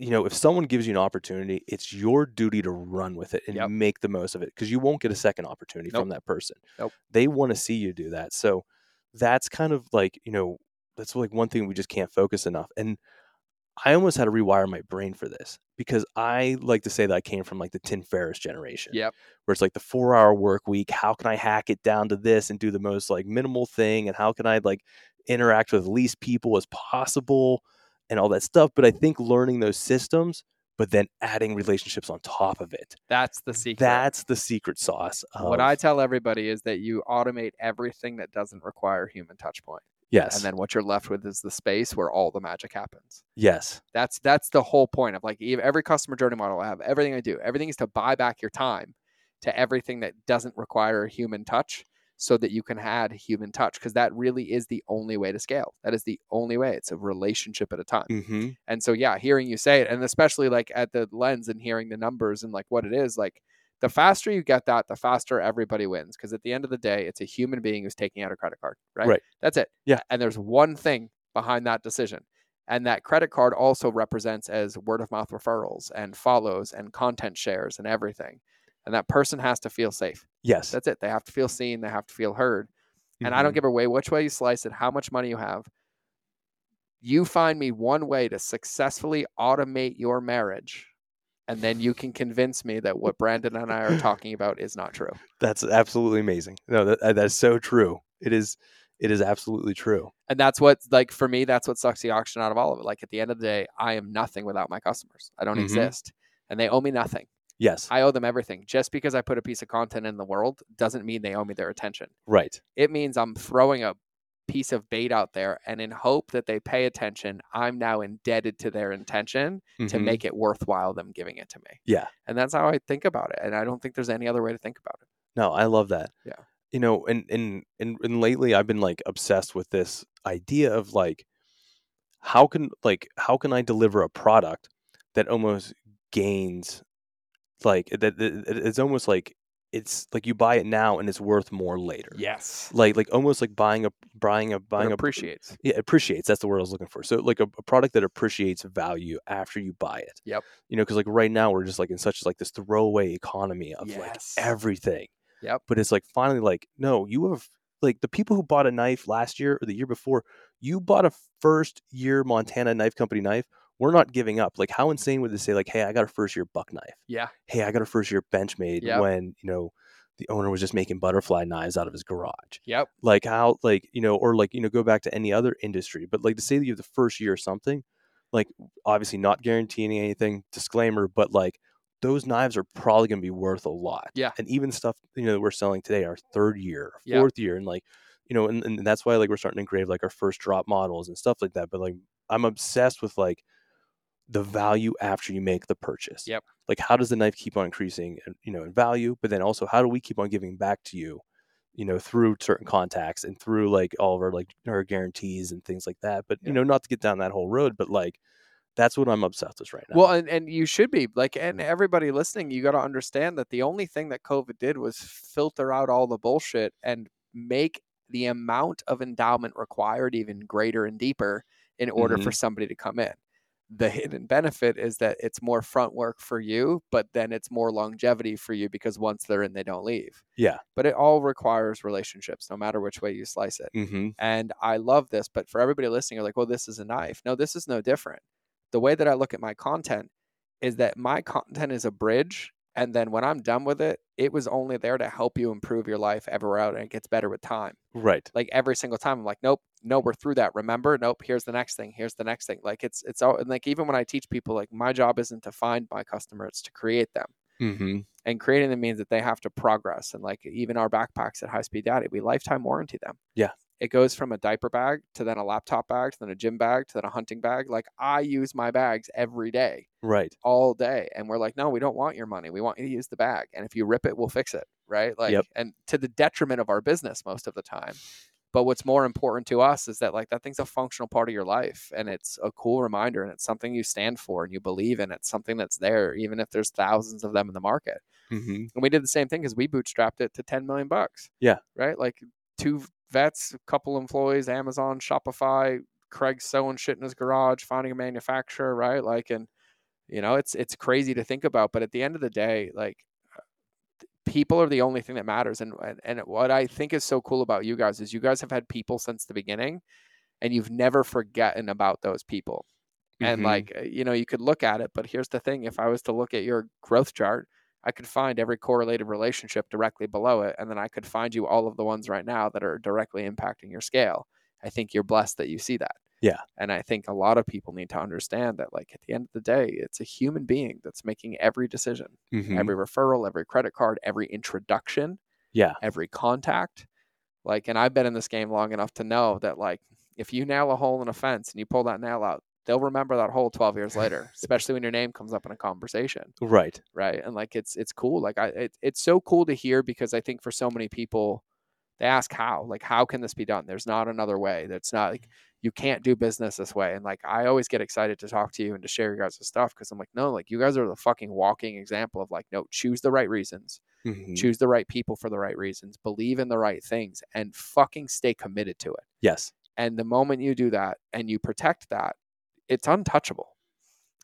you know, if someone gives you an opportunity, it's your duty to run with it and Yep. make the most of it because you won't get a second opportunity Nope. from that person. Nope. They want to see you do that. So that's kind of like, you know, that's like one thing we just can't focus enough. And I almost had to rewire my brain for this because I like to say that I came from like the Tim Ferriss generation Yep. where it's like the four hour work week. How can I hack it down to this and do the most like minimal thing? And how can I like interact with least people as possible and all that stuff? But I think learning those systems, but then adding relationships on top of it. That's the secret. That's the secret sauce. what I tell everybody is that you automate everything that doesn't require human touch point. yes, And then what you're left with is the space where all the magic happens. yes, That's that's the whole point of like every customer journey model I have. Everything I do, everything is to buy back your time to everything that doesn't require a human touch, so that you can add human touch because that really is the only way to scale. That is the only way. It's a relationship at a time. hmm And so yeah, hearing you say it, and especially like at the lens and hearing the numbers and like what it is, like the faster you get that, the faster everybody wins. Because at the end of the day, it's a human being who's taking out a credit card, right? Right. That's it. Yeah. And there's one thing behind that decision. And that credit card also represents as word of mouth referrals and follows and content shares and everything. And that person has to feel safe. yes. That's it. They have to feel seen. They have to feel heard. And I don't Mhm. give away which way you slice it, how much money you have. You find me one way to successfully automate your marriage, and then you can convince me that what Brandon and I are [LAUGHS] talking about is not true. That's absolutely amazing. No, that, uh, that's so true. It is. It is absolutely true. And that's what, like, for me, that's what sucks the oxygen out of all of it. Like, at the end of the day, I am nothing without my customers. I don't Mhm. exist, and they owe me nothing. Yes. I owe them everything. Just because I put a piece of content in the world doesn't mean they owe me their attention. right. it means I'm throwing a piece of bait out there and in hope that they pay attention, I'm now indebted to their intention to Mhm. make it worthwhile them giving it to me. Yeah. And that's how I think about it. And I don't think there's any other way to think about it. No, I love that. Yeah. You know, and and and, and lately I've been like obsessed with this idea of like how can like how can I deliver a product that almost gains like that that- it's almost like it's like you buy it now and it's worth more later. Yes. Like like almost like buying a buying a buying a appreciates. yeah, appreciates. That's the word I was looking for. So like a, a product that appreciates value after you buy it. Yep. You know, because like right now we're just like in such like this throwaway economy of like everything. Yep. But it's like finally like no, you have like the people who bought a knife last year or the year before, you bought a first year Montana Knife Company knife. We're not giving up. Like how insane would they say like, hey, I got a first year buck knife. Yeah. Hey, I got a first year Benchmade Yep. when you know the owner was just making butterfly knives out of his garage Yep. like how like you know or like you know go back to any other industry but like to say that you have the first year or something like obviously not guaranteeing anything disclaimer but like those knives are probably going to be worth a lot Yeah. and even stuff you know that we're selling today our third year Yeah. fourth year and like you know and, and that's why like we're starting to engrave like our first drop models and stuff like that but like i'm obsessed with like the value after you make the purchase Yep. like how does the knife keep on increasing and you know in value but then also how do we keep on giving back to you you know through certain contacts and through like all of our like our guarantees and things like that but Yeah. you know not to get down that whole road but like that's what i'm obsessed with right now Well, and, and you should be like, and everybody listening, you got to understand that the only thing that COVID did was filter out all the bullshit and make the amount of endowment required even greater and deeper in order Mm-hmm. for somebody to come in. The hidden benefit is that it's more front work for you, but then it's more longevity for you because once they're in, they don't leave. Yeah. But it all requires relationships, no matter which way you slice it. mm-hmm. And I love this, but for everybody listening, you're like, well, this is a knife. No, this is no different. The way that I look at my content is that my content is a bridge. And then when I'm done with it, it was only there to help you improve your life everywhere out and it gets better with time. right Like every single time, I'm like, nope, no, we're through that. Remember? Nope, here's the next thing. Here's the next thing. Like it's it's all like even when I teach people, like my job isn't to find my customer, it's to create them. mm-hmm. And creating them means that they have to progress. And like even our backpacks at High Speed Daddy, we lifetime warranty them. Yeah. it goes from a diaper bag to then a laptop bag to then a gym bag to then a hunting bag. Like I use my bags every day, Right. all day. And we're like, no, we don't want your money. We want you to use the bag. And if you rip it, we'll fix it. Right. Like, Yep. and to the detriment of our business most of the time. But what's more important to us is that like that thing's a functional part of your life and it's a cool reminder and it's something you stand for and you believe in. It's something that's there, even if there's thousands of them in the market. hmm And we did the same thing because we bootstrapped it to 10 million bucks. Yeah. Right. Like two vets, a couple employees, Amazon, Shopify, Craig sewing shit in his garage, finding a manufacturer. Right. Like, and, you know, it's, it's crazy to think about. But at the end of the day, like, people are the only thing that matters and and- and what i think is so cool about you guys is you guys have had people since the beginning and you've never forgotten about those people. And Mhm. like uh, you know you could look at it but here's the thing if i was to look at your growth chart i could find every correlated relationship directly below it and then i could find you all of the ones right now that are directly impacting your scale. I think you're blessed that you see that Yeah. and i think a lot of people need to understand that like at the end of the day it's a human being that's making every decision Mhm. every referral every credit card every introduction yeah. every contact. Like, and I've been in this game long enough to know that, like, if you nail a hole in a fence and you pull that nail out, they'll remember that hole 12 years later, [LAUGHS] especially when your name comes up in a conversation. Right. Right. And like, it's, it's cool. Like, I, it, it's so cool to hear because I think for so many people, they ask how, like, how can this be done? There's not another way. That's not like, you can't do business this way. And like, I always get excited to talk to you and to share your guys' stuff because I'm like, no, like, you guys are the fucking walking example of like, no, choose the right reasons Mhm. choose the right people for the right reasons, believe in the right things, and fucking stay committed to it. Yes. And the moment you do that and you protect that, it's untouchable.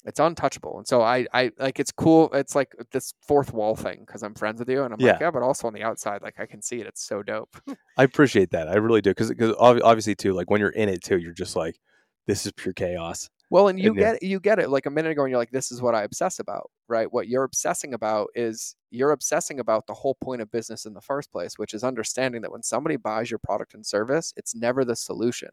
It's untouchable. And so I, I like it's cool. It's like this fourth wall thing because I'm friends with you, and I'm like, Yeah. yeah, but also on the outside, like I can see it. It's so dope. [LAUGHS] I appreciate that. I really do. Because because obviously, too, like when you're in it, too, you're just like, this is pure chaos. Well, and you And, yeah. get you get it like a minute ago, and you're like, "This is what I obsess about." Right? What you're obsessing about is you're obsessing about the whole point of business in the first place, which is understanding that when somebody buys your product and service, it's never the solution;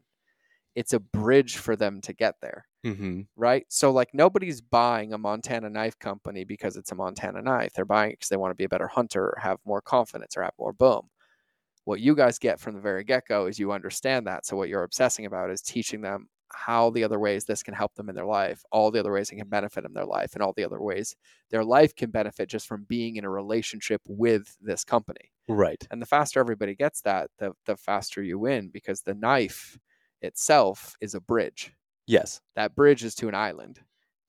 it's a bridge for them to get there. Mm-hmm. Right? So, like, nobody's buying a Montana knife company because it's a Montana knife. They're buying it because they want to be a better hunter, or have more confidence, or have more boom. What you guys get from the very get go is you understand that. So, what you're obsessing about is teaching them how the other ways this can help them in their life, all the other ways it can benefit them in their life, and all the other ways their life can benefit just from being in a relationship with this company. Right. And the faster everybody gets that, the the faster you win because the knife itself is a bridge. Yes. That bridge is to an island.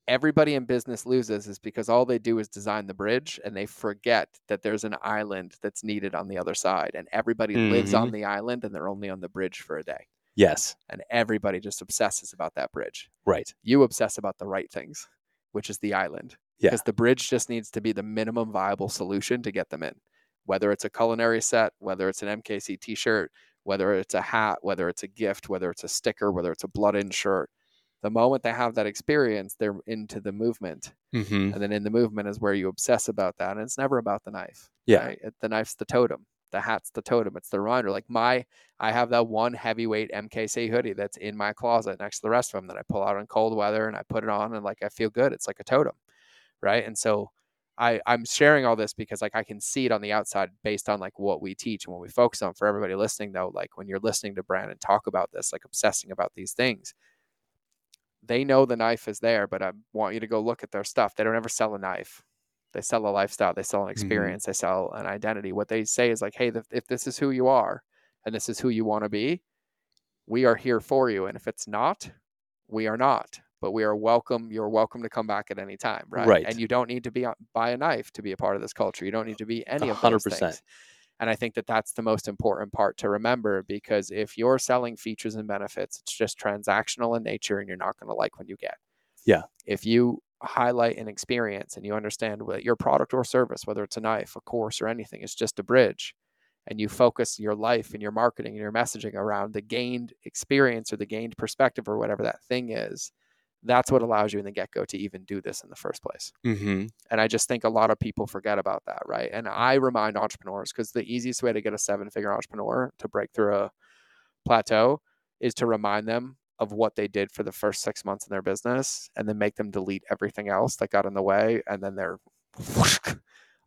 Everybody in business loses is because all they do is design the bridge and they forget that there's an island that's needed on the other side. And everybody lives on mm-hmm. the island and they're only on the bridge for a day. Yes. And everybody just obsesses about that bridge Right. you obsess about the right things, which is the island. Yeah. Because the bridge just needs to be the minimum viable solution to get them in. Whether it's a culinary set, whether it's an MKC t shirt, whether it's a hat, whether it's a gift, whether it's a sticker, whether it's a blood in shirt. The moment they have that experience, they're into the movement. Mm-hmm. And then in the movement is where you obsess about that. And it's never about the knife. Yeah. right? The knife's the totem. The hat's the totem. It's the reminder. Like my, I have that one heavyweight MKC hoodie that's in my closet next to the rest of them that I pull out in cold weather and I put it on and like I feel good. It's like a totem, right? And so I I'm sharing all this because like I can see it on the outside based on like what we teach and what we focus on. For everybody listening though, like when you're listening to Brandon talk about this, like obsessing about these things, they know the knife is there, but I want you to go look at their stuff. They don't ever sell a knife. They sell a lifestyle. They sell an experience. They sell an identity. What they say is like, hey, th- if this is who you are and this is who you want to be, we are here for you. And if it's not, we are not. But we are welcome. You're welcome to come back at any time, right? Right. And you don't need to be on- buy a knife to be a part of this culture. You don't need to be any of 100%. things. And I think that that's the most important part to remember because if you're selling features and benefits, it's just transactional in nature, and you're not going to like when you get. Yeah. If you highlight an experience and you understand that your product or service, whether it's a knife, a course, or anything, is just a bridge, and you focus your life and your marketing and your messaging around the gained experience or the gained perspective or whatever that thing is, that's what allows you in the get go to even do this in the first place. Mm-hmm. And I just think a lot of people forget about that, right? And I remind entrepreneurs because the easiest way to get a seven figure entrepreneur to break through a plateau is to remind them of what they did for the first six months in their business and then make them delete everything else that got in the way. And then they're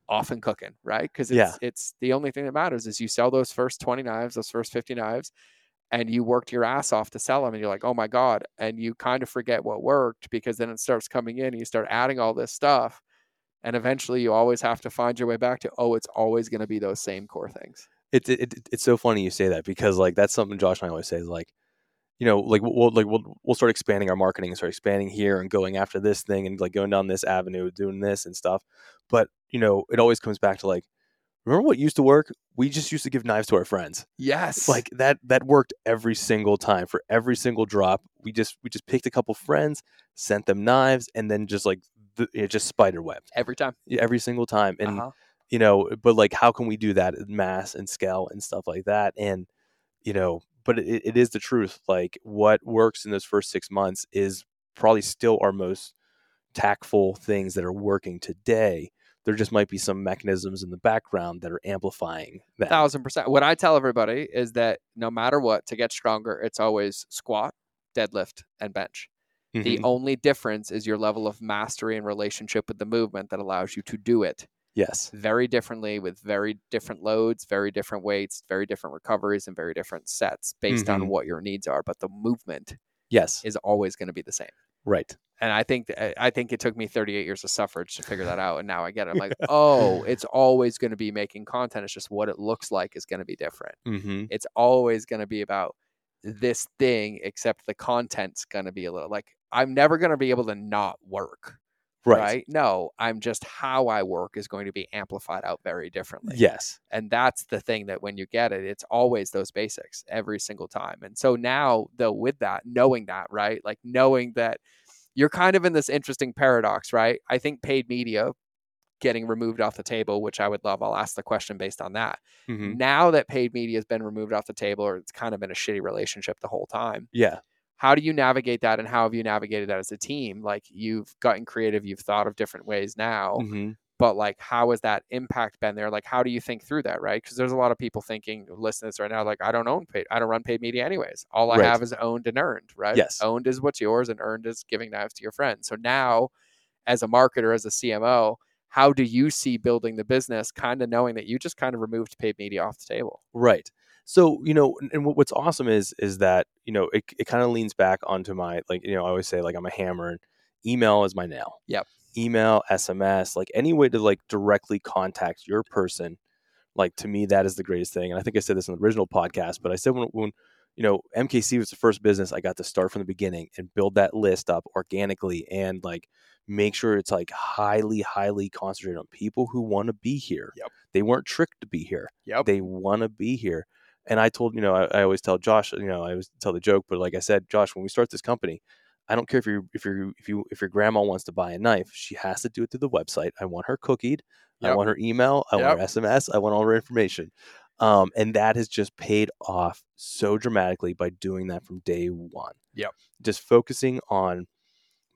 off and cooking, right? Because it's, Yeah. it's the only thing that matters is you sell those first 20 knives, those first 50 knives. And you worked your ass off to sell them and you're like, oh my God. And you kind of forget what worked because then it starts coming in and you start adding all this stuff. And eventually you always have to find your way back to, oh, it's always going to be those same core things. It's it, it, it's so funny you say that because like that's something Josh and I always say is like, you know, like we'll like we'll we'll start expanding our marketing and start expanding here and going after this thing and like going down this avenue, doing this and stuff. But you know, it always comes back to like, remember what used to work? We just used to give knives to our friends. Yes. Like that that worked every single time for every single drop. We just we just picked a couple friends, sent them knives, and then just like the, it just spider webbed every time. every single time. And Uh-huh. you know, but like how can we do that in mass and scale and stuff like that? And you know, but it, it is the truth. Like what works in those first six months is probably still our most tactful things that are working today. There just might be some mechanisms in the background that are amplifying that. thousand percent. What I tell everybody is that no matter what, to get stronger, it's always squat, deadlift, and bench. The Mhm. only difference is your level of mastery and relationship with the movement that allows you to do it yes. very differently with very different loads, very different weights, very different recoveries, and very different sets based on Mhm. what your needs are. But the movement Yes. is always going to be the same. Right. And I think I think it took me 38 years of suffrage to figure that out, and now I get it. I'm like, oh, it's always going to be making content. It's just what it looks like is going to be different Mm-hmm. it's always going to be about this thing except the content's going to be a little like i'm never going to be able to not work Right. right. no i'm just how i work is going to be amplified out very differently Yes. and that's the thing that when you get it it's always those basics every single time and so now though with that knowing that right like knowing that you're kind of in this interesting paradox right i think paid media getting removed off the table which i would love i'll ask the question based on that Mm-hmm. now that paid media has been removed off the table or it's kind of been a shitty relationship the whole time Yeah. How do you navigate that and how have you navigated that as a team like you've gotten creative you've thought of different ways now Mm-hmm. but like how has that impact been there like how do you think through that right because there's a lot of people thinking listen this right now like i don't own paid i don't run paid media anyways all i Right. have is owned and earned right Yes. owned is what's yours and earned is giving knives to your friends so now as a marketer as a cmo how do you see building the business kind of knowing that you just kind of removed paid media off the table Right. So you know, and- and what's awesome is is that you know it, it kind of leans back onto my like you know I always say like I'm a hammer and email is my nail. Yep. Email, SMS, like any way to like directly contact your person, like to me that is the greatest thing. And I think I said this in the original podcast, but I said when when you know MKC was the first business I got to start from the beginning and build that list up organically and like make sure it's like highly highly concentrated on people who want to be here. Yep. They weren't tricked to be here yep they want to be here. And I told, you know, I, I always tell Josh, you know, I always tell the joke, but like I said, Josh, when we start this company, I don't care if you if you if you if your grandma wants to buy a knife, she has to do it through the website. I want her cookied. I want her email. I want her SMS. I want all her information. Um, and that has just paid off so dramatically by doing that from day one. Yep. Just focusing on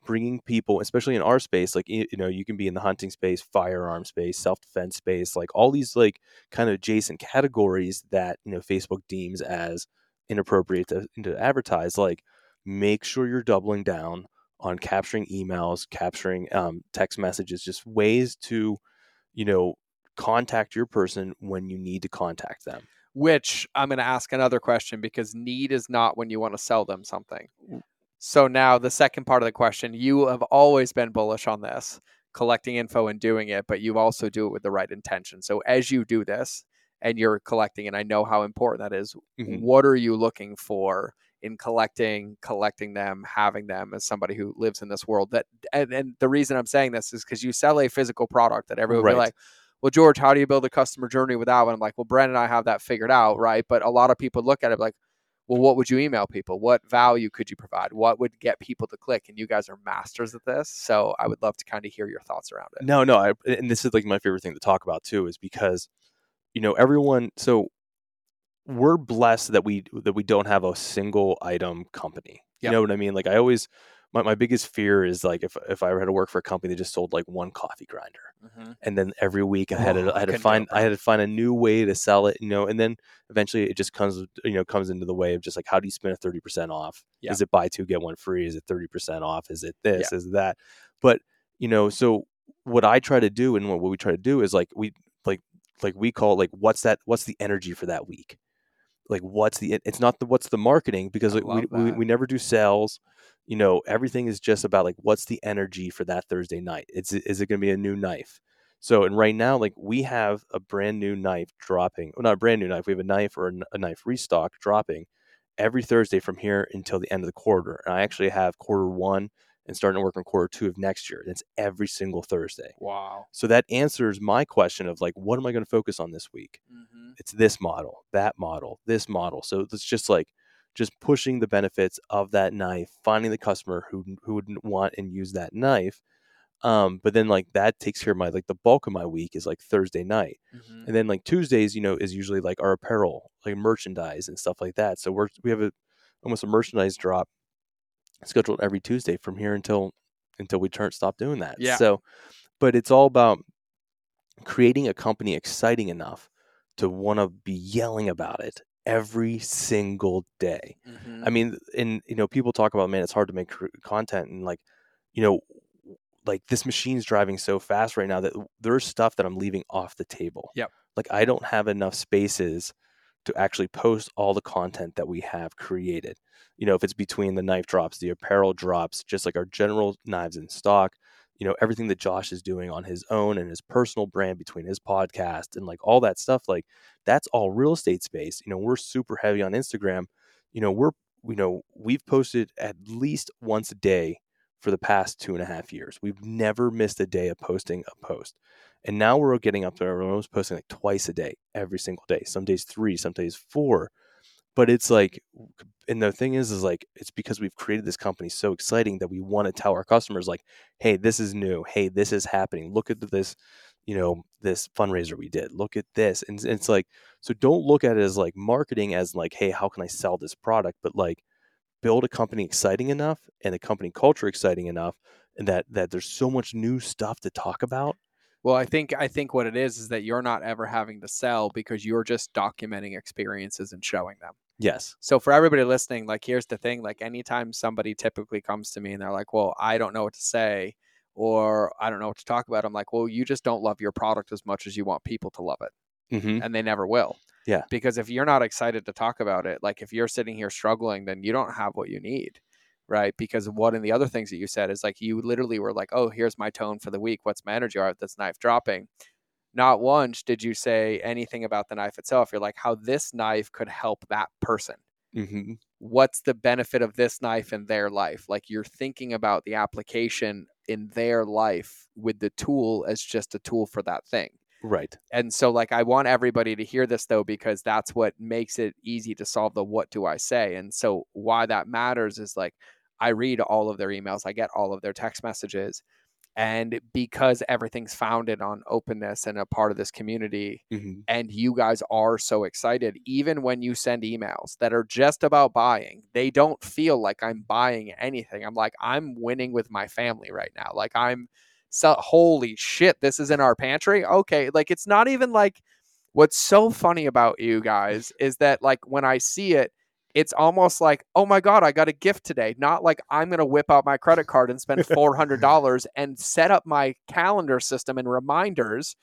bringing people, especially in our space, like you know, you can be in the hunting space, firearm space, self defense space, like all these like kind of adjacent categories that you know Facebook deems as inappropriate to, to advertise. Like, make sure you're doubling down on capturing emails, capturing um, text messages, just ways to, you know, contact your person when you need to contact them. which I'm going to ask another question because need is not when you want to sell them something. So now the second part of the question, you have always been bullish on this, collecting info and doing it, but you also do it with the right intention. So as you do this and you're collecting, and I know how important that is, Mhm. what are you looking for in collecting, collecting them, having them as somebody who lives in this world that and, and the reason I'm saying this is because you sell a physical product that everyone will be like, well, George, how do you build a customer journey without? And I'm like, well, Brandon and I have that figured out, right? But a lot of people look at it like, well, what would you email people? What value could you provide? What would get people to click? And you guys are masters at this. So I would love to kind of hear your thoughts around it. No, no, I, and this is like my favorite thing to talk about too, is because you know everyone. So we're blessed that we that we don't have a single item company. You know what I mean? Like I always, my, my biggest fear is like if if I ever had to work for a company that just sold like one coffee grinder, and then every week I had Oh, to I I had to couldn't do it, find. I had to find a new way to sell it, you know, and then eventually it just comes you know comes into the way of just like how do you spend a thirty percent off? Yeah. Is it buy two get one free? Is it thirty percent off? Is it this? Is it that? But you know, so what I try to do and what, what we try to do is like we like like we call it like what's that what's the energy for that week? like what's the it's not the what's the marketing because like, we, we we never do sales you know everything is just about like what's the energy for that thursday night it's is it going to be a new knife so and right now like we have a brand new knife dropping well not a brand new knife we have a knife or a, knife restock dropping every thursday from here until the end of the quarter and i actually have quarter one and starting to work on quarter two of next year that's every single thursday Wow. so that answers my question of like what am i going to focus on this week Mm-hmm. it's this model, that model, this model. So it's just like just pushing the benefits of that knife, finding the customer who who would want and use that knife. Um, but then like that takes care of my like the bulk of my week is like Thursday night. Mm-hmm. And then like Tuesdays, you know, is usually like our apparel, like merchandise and stuff like that. So we're we have a almost a merchandise drop scheduled every Tuesday from here until until we turn stop doing that. Yeah. So but it's all about creating a company exciting enough to want to be yelling about it every single day. Mm-hmm. I mean, and you know, people talk about man, it's hard to make content, and like, you know, like this machine's driving so fast right now that there's stuff that I'm leaving off the table. Yep. Like I don't have enough spaces to actually post all the content that we have created. You know, if it's between the knife drops, the apparel drops, just like our general knives in stock, you know, everything that Josh is doing on his own and his personal brand between his podcast and like all that stuff, like that's all real estate space. You know, we're super heavy on Instagram. You know, we're you know, we've posted at least once a day for the past two and a half years. We've never missed a day of posting a post. And now we're getting up there we're almost posting like twice a day, every single day. Some days three, some days four. But it's like and the thing is is like it's because we've created this company so exciting that we want to tell our customers like, hey, this is new. Hey, this is happening. Look at this, you know, this fundraiser we did. Look at this. And it's like, so don't look at it as like marketing as like, hey, how can I sell this product? But like build a company exciting enough and a company culture exciting enough and that that there's so much new stuff to talk about. Well, I think I think what it is is that you're not ever having to sell because you're just documenting experiences and showing them. Yes. So for everybody listening, like here's the thing, like anytime somebody typically comes to me and they're like, "Well, I don't know what to say or I don't know what to talk about." I'm like, "Well, you just don't love your product as much as you want people to love it." Mm-hmm. And they never will. Yeah. Because if you're not excited to talk about it, like if you're sitting here struggling, then you don't have what you need. Right. Because one of the other things that you said is like you literally were like, oh, here's my tone for the week. What's my energy? Right, this knife dropping. Not once did you say anything about the knife itself. You're like, how this knife could help that person. Mm-hmm. What's the benefit of this knife in their life? Like you're thinking about the application in their life with the tool as just a tool for that thing Right. and so like i want everybody to hear this though because that's what makes it easy to solve the what do i say and so why that matters is like i read all of their emails i get all of their text messages and because everything's founded on openness and a part of this community Mm-hmm. and you guys are so excited even when you send emails that are just about buying they don't feel like i'm buying anything i'm like i'm winning with my family right now like i'm so holy shit this is in our pantry okay like it's not even like what's so funny about you guys is that like when i see it it's almost like oh my god i got a gift today not like i'm going to whip out my credit card and spend [LAUGHS] $400 and set up my calendar system and reminders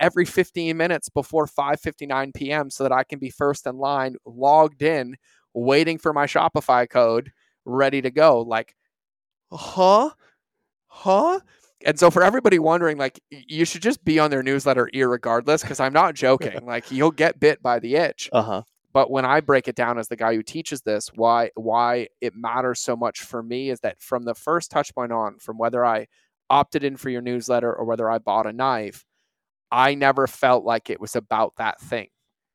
every 15 minutes before 5:59 p.m. so that I can be first in line, logged in, waiting for my Shopify code, ready to go. Like, huh? Huh? And so for everybody wondering, like, you should just be on their newsletter irregardless, because I'm not joking. [LAUGHS] like, you'll get bit by the itch. Uh huh. But when I break it down as the guy who teaches this, why why it matters so much for me is that from the first touch point on, from whether I opted in for your newsletter or whether I bought a knife, I never felt like it was about that thing.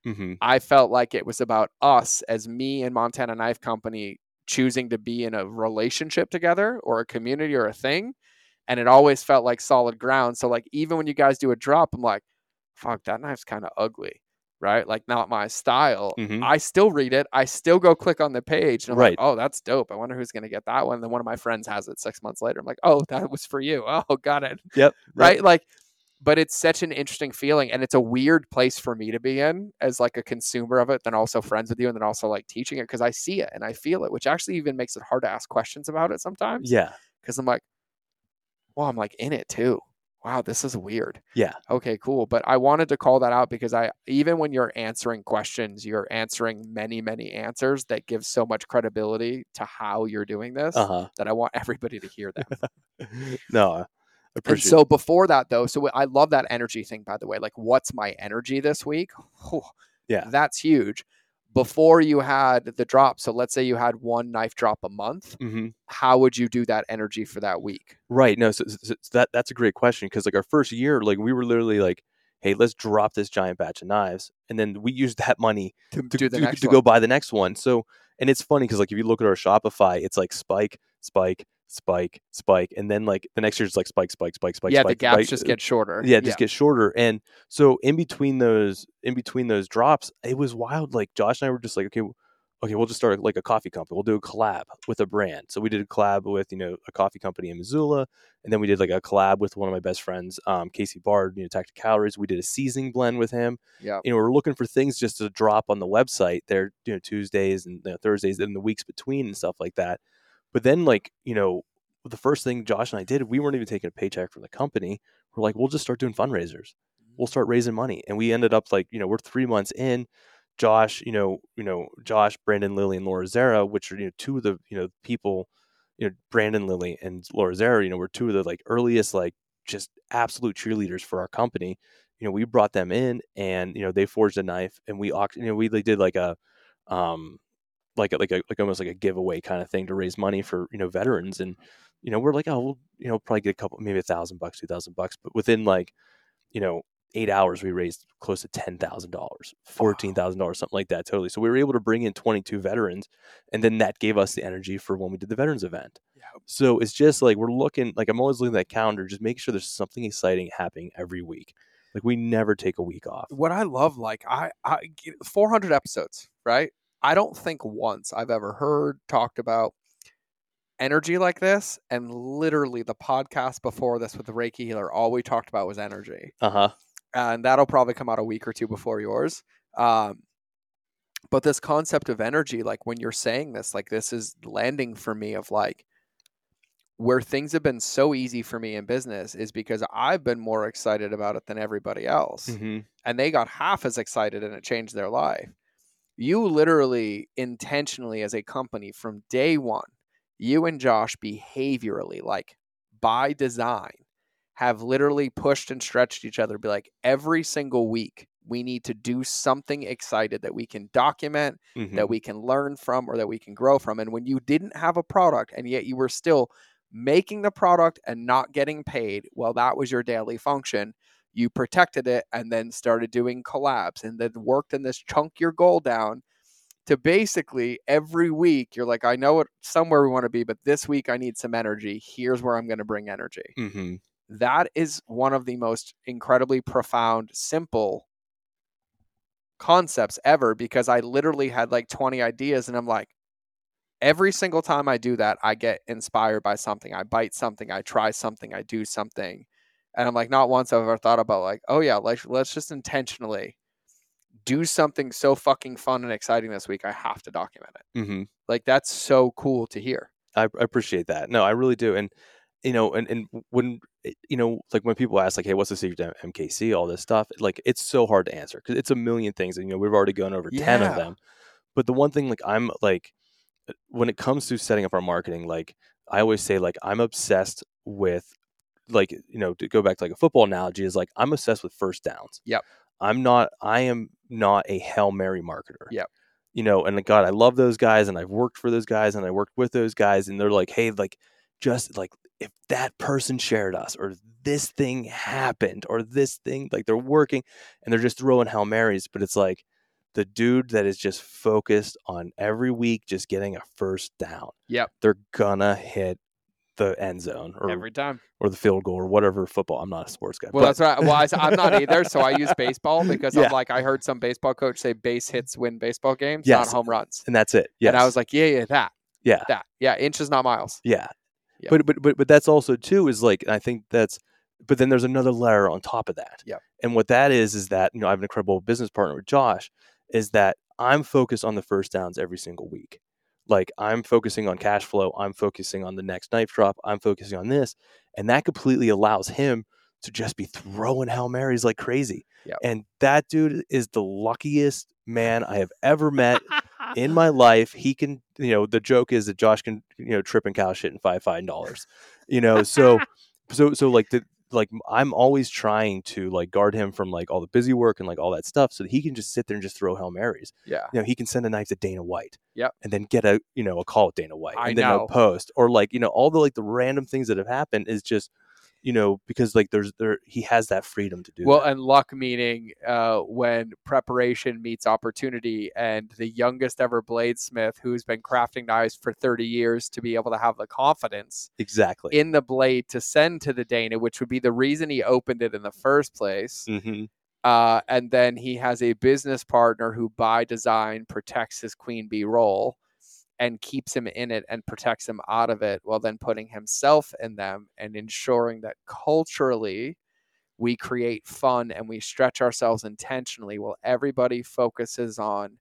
Mm-hmm. I felt like it was about us as me and Montana Knife Company choosing to be in a relationship together or a community or a thing. And it always felt like solid ground. So like even when you guys do a drop, I'm like, fuck, that knife's kind of ugly. Right? Like not my style. Mhm. I still read it. I still go click on the page and I'm Right. like, oh, that's dope. I wonder who's gonna get that one. And then one of my friends has it six months later. I'm like, oh, that was for you. [LAUGHS] Oh, got it Yep. right like but it's such an interesting feeling and it's a weird place for me to be in as like a consumer of it then also friends with you and then also like teaching it because i see it and i feel it which actually even makes it hard to ask questions about it sometimes Yeah. because i'm like well i'm like in it too Wow, this is weird. Yeah. Okay, cool. But I wanted to call that out because I even when you're answering questions, you're answering many, many answers that give so much credibility to how you're doing this Uh huh. that I want everybody to hear them. [LAUGHS] no, I and appreciate. so before that though, so I love that energy thing by the way. Like what's my energy this week? Yeah. That's huge. Before you had the drop, so let's say you had one knife drop a month, hmm how would you do that energy for that week? Right. No, so, so- so that that's a great question because like our first year, like we were literally like, hey, let's drop this giant batch of knives, and then we used that money To, to, to, to go buy the next one. So, and it's funny because like if you look at our Shopify, it's like spike, spike, spike, spike, and then like the next year it's like spike, spike, spike, spike. yeah, spike, the gaps spike, just uh, get shorter. yeah, just get shorter. And so in between those, in between those drops, it was wild. Like Josh and I were just like, okay, okay, we'll just start like a coffee company. We'll do a collab with a brand. So we did a collab with you know a coffee company in Missoula, and then we did like a collab with one of my best friends, um, Casey Bard, you know, Tactic Calories. We did a seasoning blend with him. Yeah. You know, we're looking for things just to drop on the website there, you know, Tuesdays and you know, Thursdays and the weeks between and stuff like that. But then like you know. The first thing Josh and I did, we weren't even taking a paycheck from the company. We're like, we'll just start doing fundraisers we'll start raising money. And we ended up like, you know, we're three months in. Josh, you know, you know, Josh, Brandon Lilly, and Laura Zerra, which are you know two of the you know people, you know, Brandon Lilly and Laura Zerra, you know, were two of the like earliest like just absolute cheerleaders for our company. You know, we brought them in, and you know, they forged a knife, and we you know we did like a, um, like a, like a like almost like a giveaway kind of thing to raise money for you know veterans, and you know we're like oh we'll you know probably get a couple maybe a thousand bucks, two thousand bucks, but within like you know eight hours we raised close to ten thousand dollars, fourteen thousand dollars, something like that totally. So we were able to bring in twenty two veterans, and then that gave us the energy for when we did the veterans event. Yeah. So it's just like we're looking like I'm always looking at that calendar, just making sure there's something exciting happening every week. Like we never take a week off. what I love, like I, I, 400 episodes, right? I don't think once I've ever heard talked about energy like this. And literally, the podcast before this with the Reiki healer, all we talked about was energy, Uh huh. and that'll probably come out a week or two before yours. Um, but this concept of energy, like when you're saying this, like this is landing for me of like where things have been so easy for me in business is because I've been more excited about it than everybody else hmm and they got half as excited and it changed their life. You literally intentionally, as a company from day one, you and Josh behaviorally, like by design, have literally pushed and stretched each other. Be like, every single week, we need to do something excited that we can document, hmm that we can learn from, or that we can grow from. And when you didn't have a product and yet you were still making the product and not getting paid, well, that was your daily function you protected it and then started doing collabs and then worked in this chunk your goal down to basically every week you're like i know it somewhere we want to be but this week i need some energy. Here's where i'm going to bring energy. Hmm that is one of the most incredibly profound simple concepts ever because i literally had like 20 ideas and i'm like every single time i do that i get inspired by something i bite something i try something i do something and i'm like not once i've ever thought about like oh yeah like let's just intentionally do something so fucking fun and exciting this week i have to document it hmm like that's so cool to hear I, I appreciate that. No, I really do. And you know, and and when eh, you know, like when people ask, like, "Hey, what's the secret to MKC?" All this stuff, like, it's so hard to answer because it's a million things, and you know, we've already gone over ten of them. But the one thing, like, I'm like, uh, when it comes to setting up our marketing, like, I always say, like, I'm obsessed with, like, you know, to go back to like a football analogy, is like, I'm obsessed with first downs. Yep. I'm not. I am not a hail mary marketer Yep. you know, and like, God, I love those guys and I've worked for those guys and I worked with those guys and they're like, hey, like, just like if that person shared us or this thing happened or this thing, like they're working and they're just throwing Hail Marys, but it's like the dude that is just focused on every week just getting a first down. Yep. They're gonna hit the end zone or every time or the field goal or whatever football. I'm not a sports guy. well but that's right well I, am not either so i use baseball [LAUGHS] because Yeah. i'm like i heard some baseball coach say base hits win baseball games Yes. not home runs and that's it. Yeah, and i was like yeah yeah that yeah. that yeah inches not miles Yeah. Yeah. But but but but that's also too is like I think that's but then there's another layer on top of that. Yeah. And what that is is that, you know, I have an incredible business partner with Josh, is that I'm focused on the first downs every single week. Like I'm focusing on cash flow, I'm focusing on the next knife drop, I'm focusing on this. And that completely allows him to just be throwing Hail Marys like crazy. Yep. And that dude is the luckiest man I have ever met [LAUGHS] in my life. He can, you know, the joke is that Josh can, you know, trip and cow shit in five fine dollars. You know, so so so like the like I'm always trying to like guard him from like all the busy work and like all that stuff so that he can just sit there and just throw Hail Marys. yeah. You know, he can send a knife to Dana White. Yeah. And then get a, you know, a call with Dana White. I and then know. a post. Or like, you know, all the like the random things that have happened is just, you know, because like there's there he has that freedom to do Well, that. and luck meaning uh, when preparation meets opportunity, and the youngest ever bladesmith who's been crafting knives for 30 years to be able to have the confidence exactly. in the blade to send to the Dana, which would be the reason he opened it in the first place. hmm Uh, and then he has a business partner who, by design, protects his queen bee role and keeps him in it and protects him out of it while then putting himself in them and ensuring that culturally we create fun and we stretch ourselves intentionally while everybody focuses on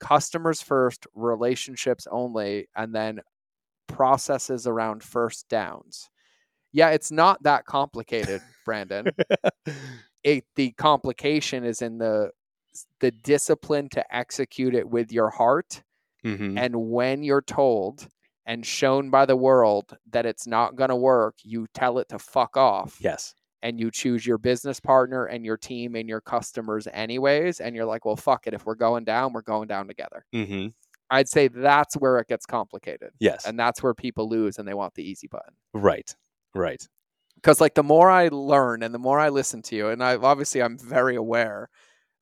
customers first, relationships only, and then processes around first downs. Yeah, it's not that complicated, Brandon [LAUGHS] it the complication is in the the discipline to execute it with your heart hmm and when you're told and shown by the world that it's not going to work you tell it to fuck off Yes. and you choose your business partner and your team and your customers anyways and you're like well fuck it if we're going down we're going down together hmm i'd say that's where it gets complicated Yes. and that's where people lose and they want the easy button right. Right. because like the more I learn and the more I listen to you, and I obviously I'm very aware,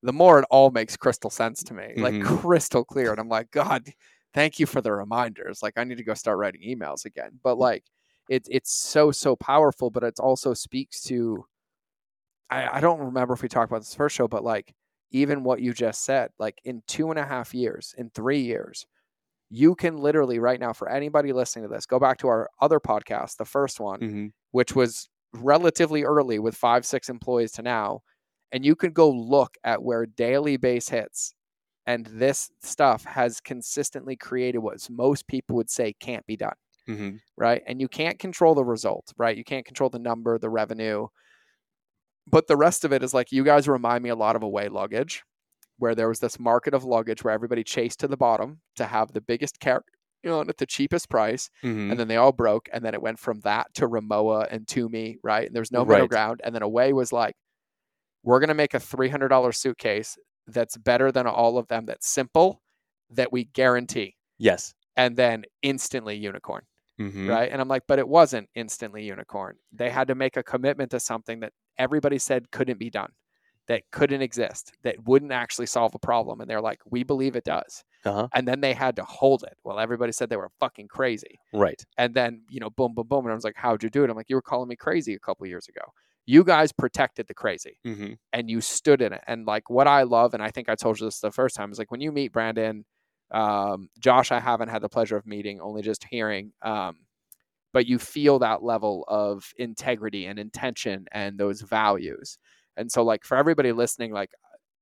the more it all makes crystal sense to me, like Mhm. crystal clear. And I'm like, God, thank you for the reminders. Like I need to go start writing emails again. But like it's it's so so powerful, but it also speaks to. I, I don't remember if we talked about this first show, but like even what you just said, like in two and a half years, in three years, you can literally right now for anybody listening to this, go back to our other podcast, the first one, hmm which was relatively early with five, six employees to now. And you could go look at where daily base hits. And this stuff has consistently created what most people would say can't be done, hmm right? And you can't control the result, right? You can't control the number, the revenue. But the rest of it is like you guys remind me a lot of away luggage, where there was this market of luggage where everybody chased to the bottom to have the biggest carry on at the cheapest price hmm and then they all broke and then it went from that to Rimowa and Tumi, right? And there's no middle Right. ground. And then Away was like, we're gonna make a three hundred dollar suitcase that's better than all of them. That's simple, that we guarantee, Yes. and then instantly unicorn, hmm right? And I'm like, but it wasn't instantly unicorn. They had to make a commitment to something that everybody said couldn't be done, that couldn't exist, that wouldn't actually solve a problem. And they're like, we believe it does. Uh-huh. And then they had to hold it. Well, everybody said they were fucking crazy. Right. And then, you know, boom, boom, boom. And I was like, how'd you do it? I'm like, you were calling me crazy a couple years ago. You guys protected the crazy hmm and you stood in it. And like what I love, and I think I told you this the first time, is like when you meet Brandon, um, Josh, I haven't had the pleasure of meeting, only just hearing. Um, but you feel that level of integrity and intention and those values. And so, like, for everybody listening, like,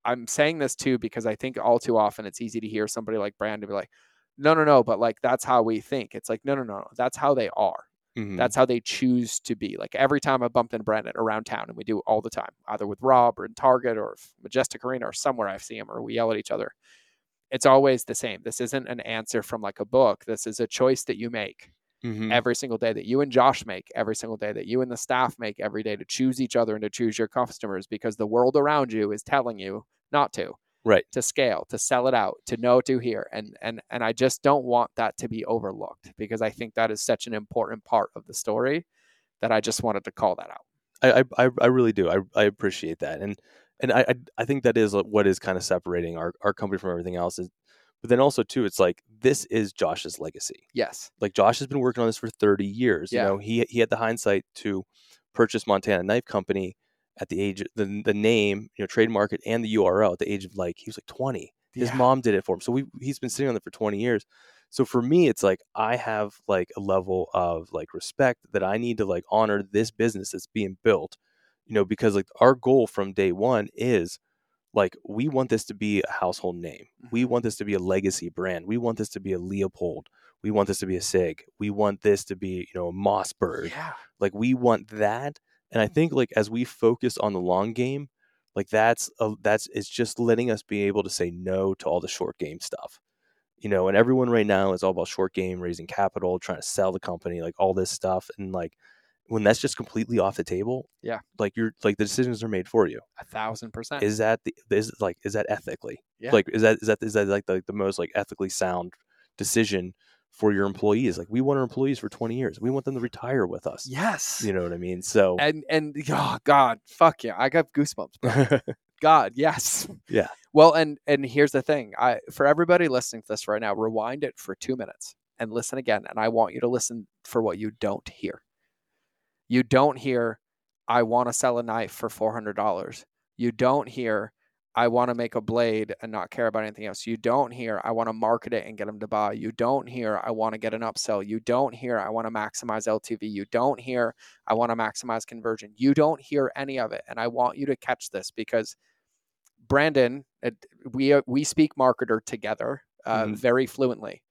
I'm saying this too because I think all too often it's easy to hear somebody like Brandon be like, no, no, no, but like, that's how we think. It's like, no, no, no, no, that's how they are. Hmm That's how they choose to be. Like every time I bumped into Brandon around town, and we do all the time, either with Rob or in Target or Majestic Arena or somewhere I see him or we yell at each other. It's always the same. This isn't an answer from like a book. This is a choice that you make hmm every single day that you and Josh make every single day that you and the staff make every day to choose each other and to choose your customers because the world around you is telling you not to Right. to scale to sell it out to know to hear and and and I just don't want that to be overlooked because I think that is such an important part of the story that I just wanted to call that out. I, I I- really do. I I appreciate that, and and I I, think that is what is kind of separating our our company from everything else. Is, but then also too, it's like this is Josh's legacy. Yes. Like Josh has been working on this for thirty years. Yeah. You know, he he had the hindsight to purchase Montana Knife Company at the age the the name, you know, trademark it and the URL at the age of like he was like twenty. His Yeah. mom did it for him, so we he's been sitting on it for twenty years. So for me, it's like I have like a level of like respect that I need to like honor this business that's being built, you know, because like our goal from day one is like we want this to be a household name. We Mhm. want this to be a legacy brand. We want this to be a Leupold. We want this to be a Sig. We want this to be, you know, a Mossberg. Yeah. Like we want that And I think like as we focus on the long game, like that's a, that's it's just letting us be able to say no to all the short game stuff. You know, and everyone right now is all about short game, raising capital, trying to sell the company, like all this stuff. And like when that's just completely off the table, Yeah. like you're like the decisions are made for you. A thousand percent. Is that the is like is that ethically? Yeah. Like is that is that is that like the, the most like ethically sound decision for your employees? Like we want our employees for 20 years. We want them to retire with us. yes. You know what I mean? So And and oh God, fuck yeah, I got goosebumps. [LAUGHS] God, yes. Yeah. Well, and and here's the thing. I for everybody listening to this right now, rewind it for two minutes and listen again. And I want you to listen for what you don't hear. You don't hear, I want to sell a knife for four hundred dollars. You don't hear, I want to make a blade and not care about anything else. You don't hear, I want to market it and get them to buy. You don't hear, I want to get an upsell. You don't hear, I want to maximize LTV. You don't hear, I want to maximize conversion. You don't hear any of it. And I want you to catch this because Brandon, we we speak marketer together uh, Mhm. very fluently.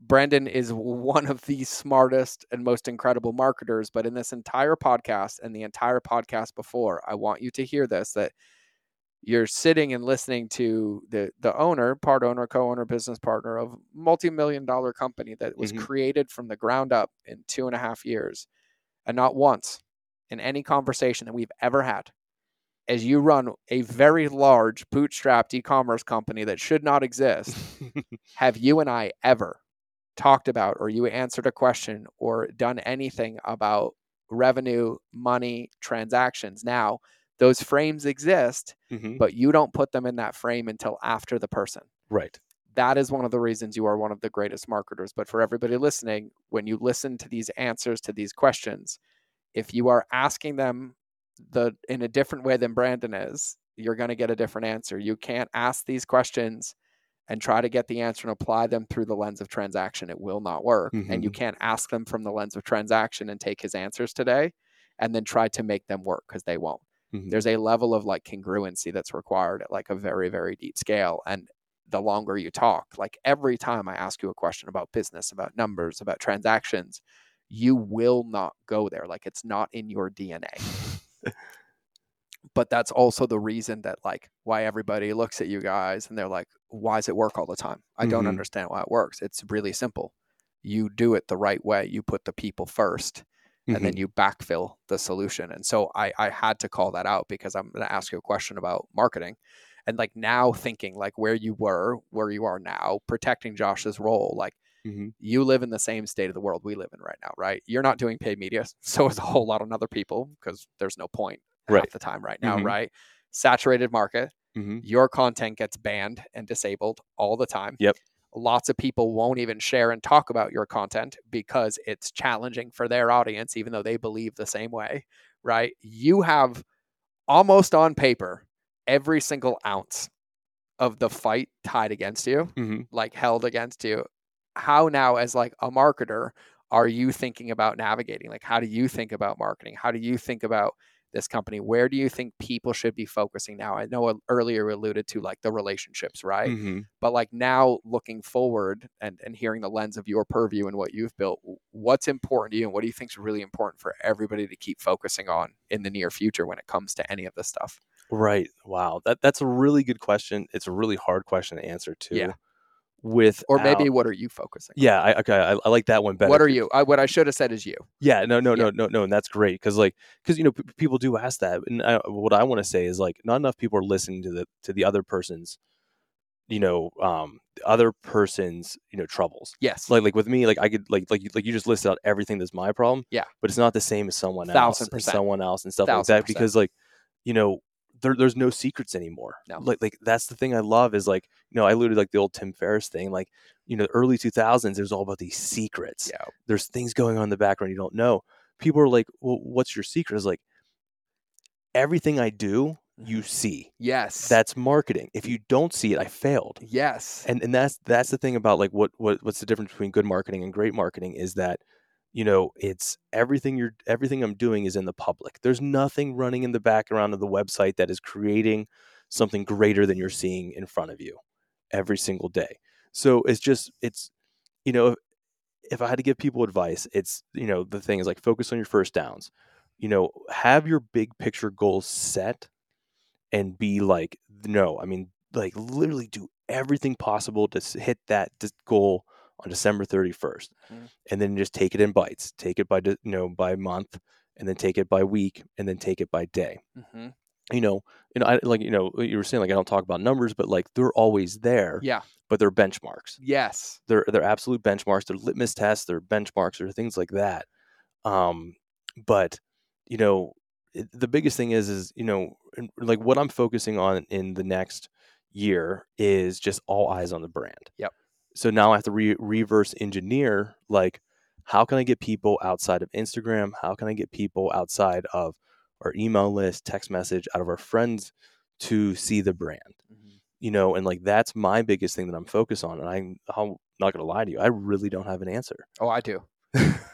Brandon is one of the smartest and most incredible marketers. But in this entire podcast and the entire podcast before, I want you to hear this that you're sitting and listening to the the owner, part owner, co-owner, business partner of multi-million dollar company that was Mhm. created from the ground up in two and a half years. And not once in any conversation that we've ever had as you run a very large bootstrapped e-commerce company that should not exist [LAUGHS] have you and i ever talked about or you answered a question or done anything about revenue money transactions now those frames exist Mhm. but you don't put them in that frame until after the person Right. that is one of the reasons you are one of the greatest marketers. But for everybody listening, when you listen to these answers to these questions, if you are asking them the in a different way than Brandon is, you're going to get a different answer. You can't ask these questions and try to get the answer and apply them through the lens of transaction. It will not work. And you Mhm. can't ask them from the lens of transaction and take his answers today and then try to make them work because they won't Mhm. there's a level of like congruency that's required at like a very very deep scale and the longer you talk like every time i ask you a question about business about numbers about transactions you will not go there like it's not in your dna but that's also the reason that like why everybody looks at you guys and they're like why does it work all the time? I don't Mhm. understand why it works. It's really simple. You do it the right way. You put the people first and Mm-hmm. then you backfill the solution. And so I, I had to call that out because I'm going to ask you a question about marketing. And like now thinking like where you were, where you are now, protecting Josh's role, like Mhm. you live in the same state of the world we live in right now, right? You're not doing paid media. So is a whole lot of other people because there's no point Right. half the time right now, Mhm. right? Saturated market. Mhm. Your content gets banned and disabled all the time. Yep. Lots of people won't even share and talk about your content because it's challenging for their audience, even though they believe the same way, right? You have almost on paper every single ounce of the fight tied against you, Mhm. like held against you. How now, as like a marketer, are you thinking about navigating? Like, how do you think about marketing? How do you think about this company? Where do you think people should be focusing now? I know earlier we alluded to like the relationships, right? Mhm. But like now looking forward and, and hearing the lens of your purview and what you've built, what's important to you and what do you think is really important for everybody to keep focusing on in the near future when it comes to any of this stuff? Right. Wow. That that's a really good question. It's a really hard question to answer too. Yeah. With Or maybe what are you focusing on? Yeah. I, okay. I, I like that one better. What are you? I, what I should have said is you. Yeah, no, no, Yeah. no, no, no, and that's great because, like, because you know, p- people do ask that, and I, what I want to say is like, not enough people are listening to the to the other person's, you know, um, the other person's, you know, troubles. Yes. Like, like with me, like I could, like, like, like you just listed out everything that's my problem. Yeah. but it's not the same as someone else, Thousand and percent. someone else, and stuff Thousand like that. percent. Because, like, you know, there, there's no secrets anymore. No. Like, like that's the thing I love is like, you know, I alluded like the old Tim Ferriss thing, like, you know, early 2000s, there's all about these secrets yeah. there's things going on in the background you don't know. People are like, "Well, what's your secret?" Is like everything I do, you mm-hmm. see. Yes. That's marketing. If you don't see it, I failed. yes. And and that's that's the thing about like what what what's the difference between good marketing and great marketing is that you know it's everything you're everything I'm doing is in the public. There's nothing running in the background of the website that is creating something greater than you're seeing in front of you every single day. So it's just it's you know if, if I had to give people advice, it's you know the thing is like focus on your first downs. you know, have your big picture goals set and be like, no, I mean, like literally do everything possible to hit that goal on December 31st. Mhm. And then just take it in bites. Take it by, you know, by month and then take it by week and then take it by day. hmm You know, and I like, you know, you were saying like I don't talk about numbers, but like they're always there, Yeah. but they're benchmarks Yes. they're they're absolute benchmarks they're litmus tests they're benchmarks or things like that um but you know it, the biggest thing is is you know like what i'm focusing on in the next year is just all eyes on the brand Yep. So now i have to re- reverse engineer like how can i get people outside of instagram how can i get people outside of our email list text message out of our friends to see the brand Mhm. you know, and like that's my biggest thing that I'm focused on. And I'm, I'm not gonna lie to you, I really don't have an answer. Oh, I do. [LAUGHS]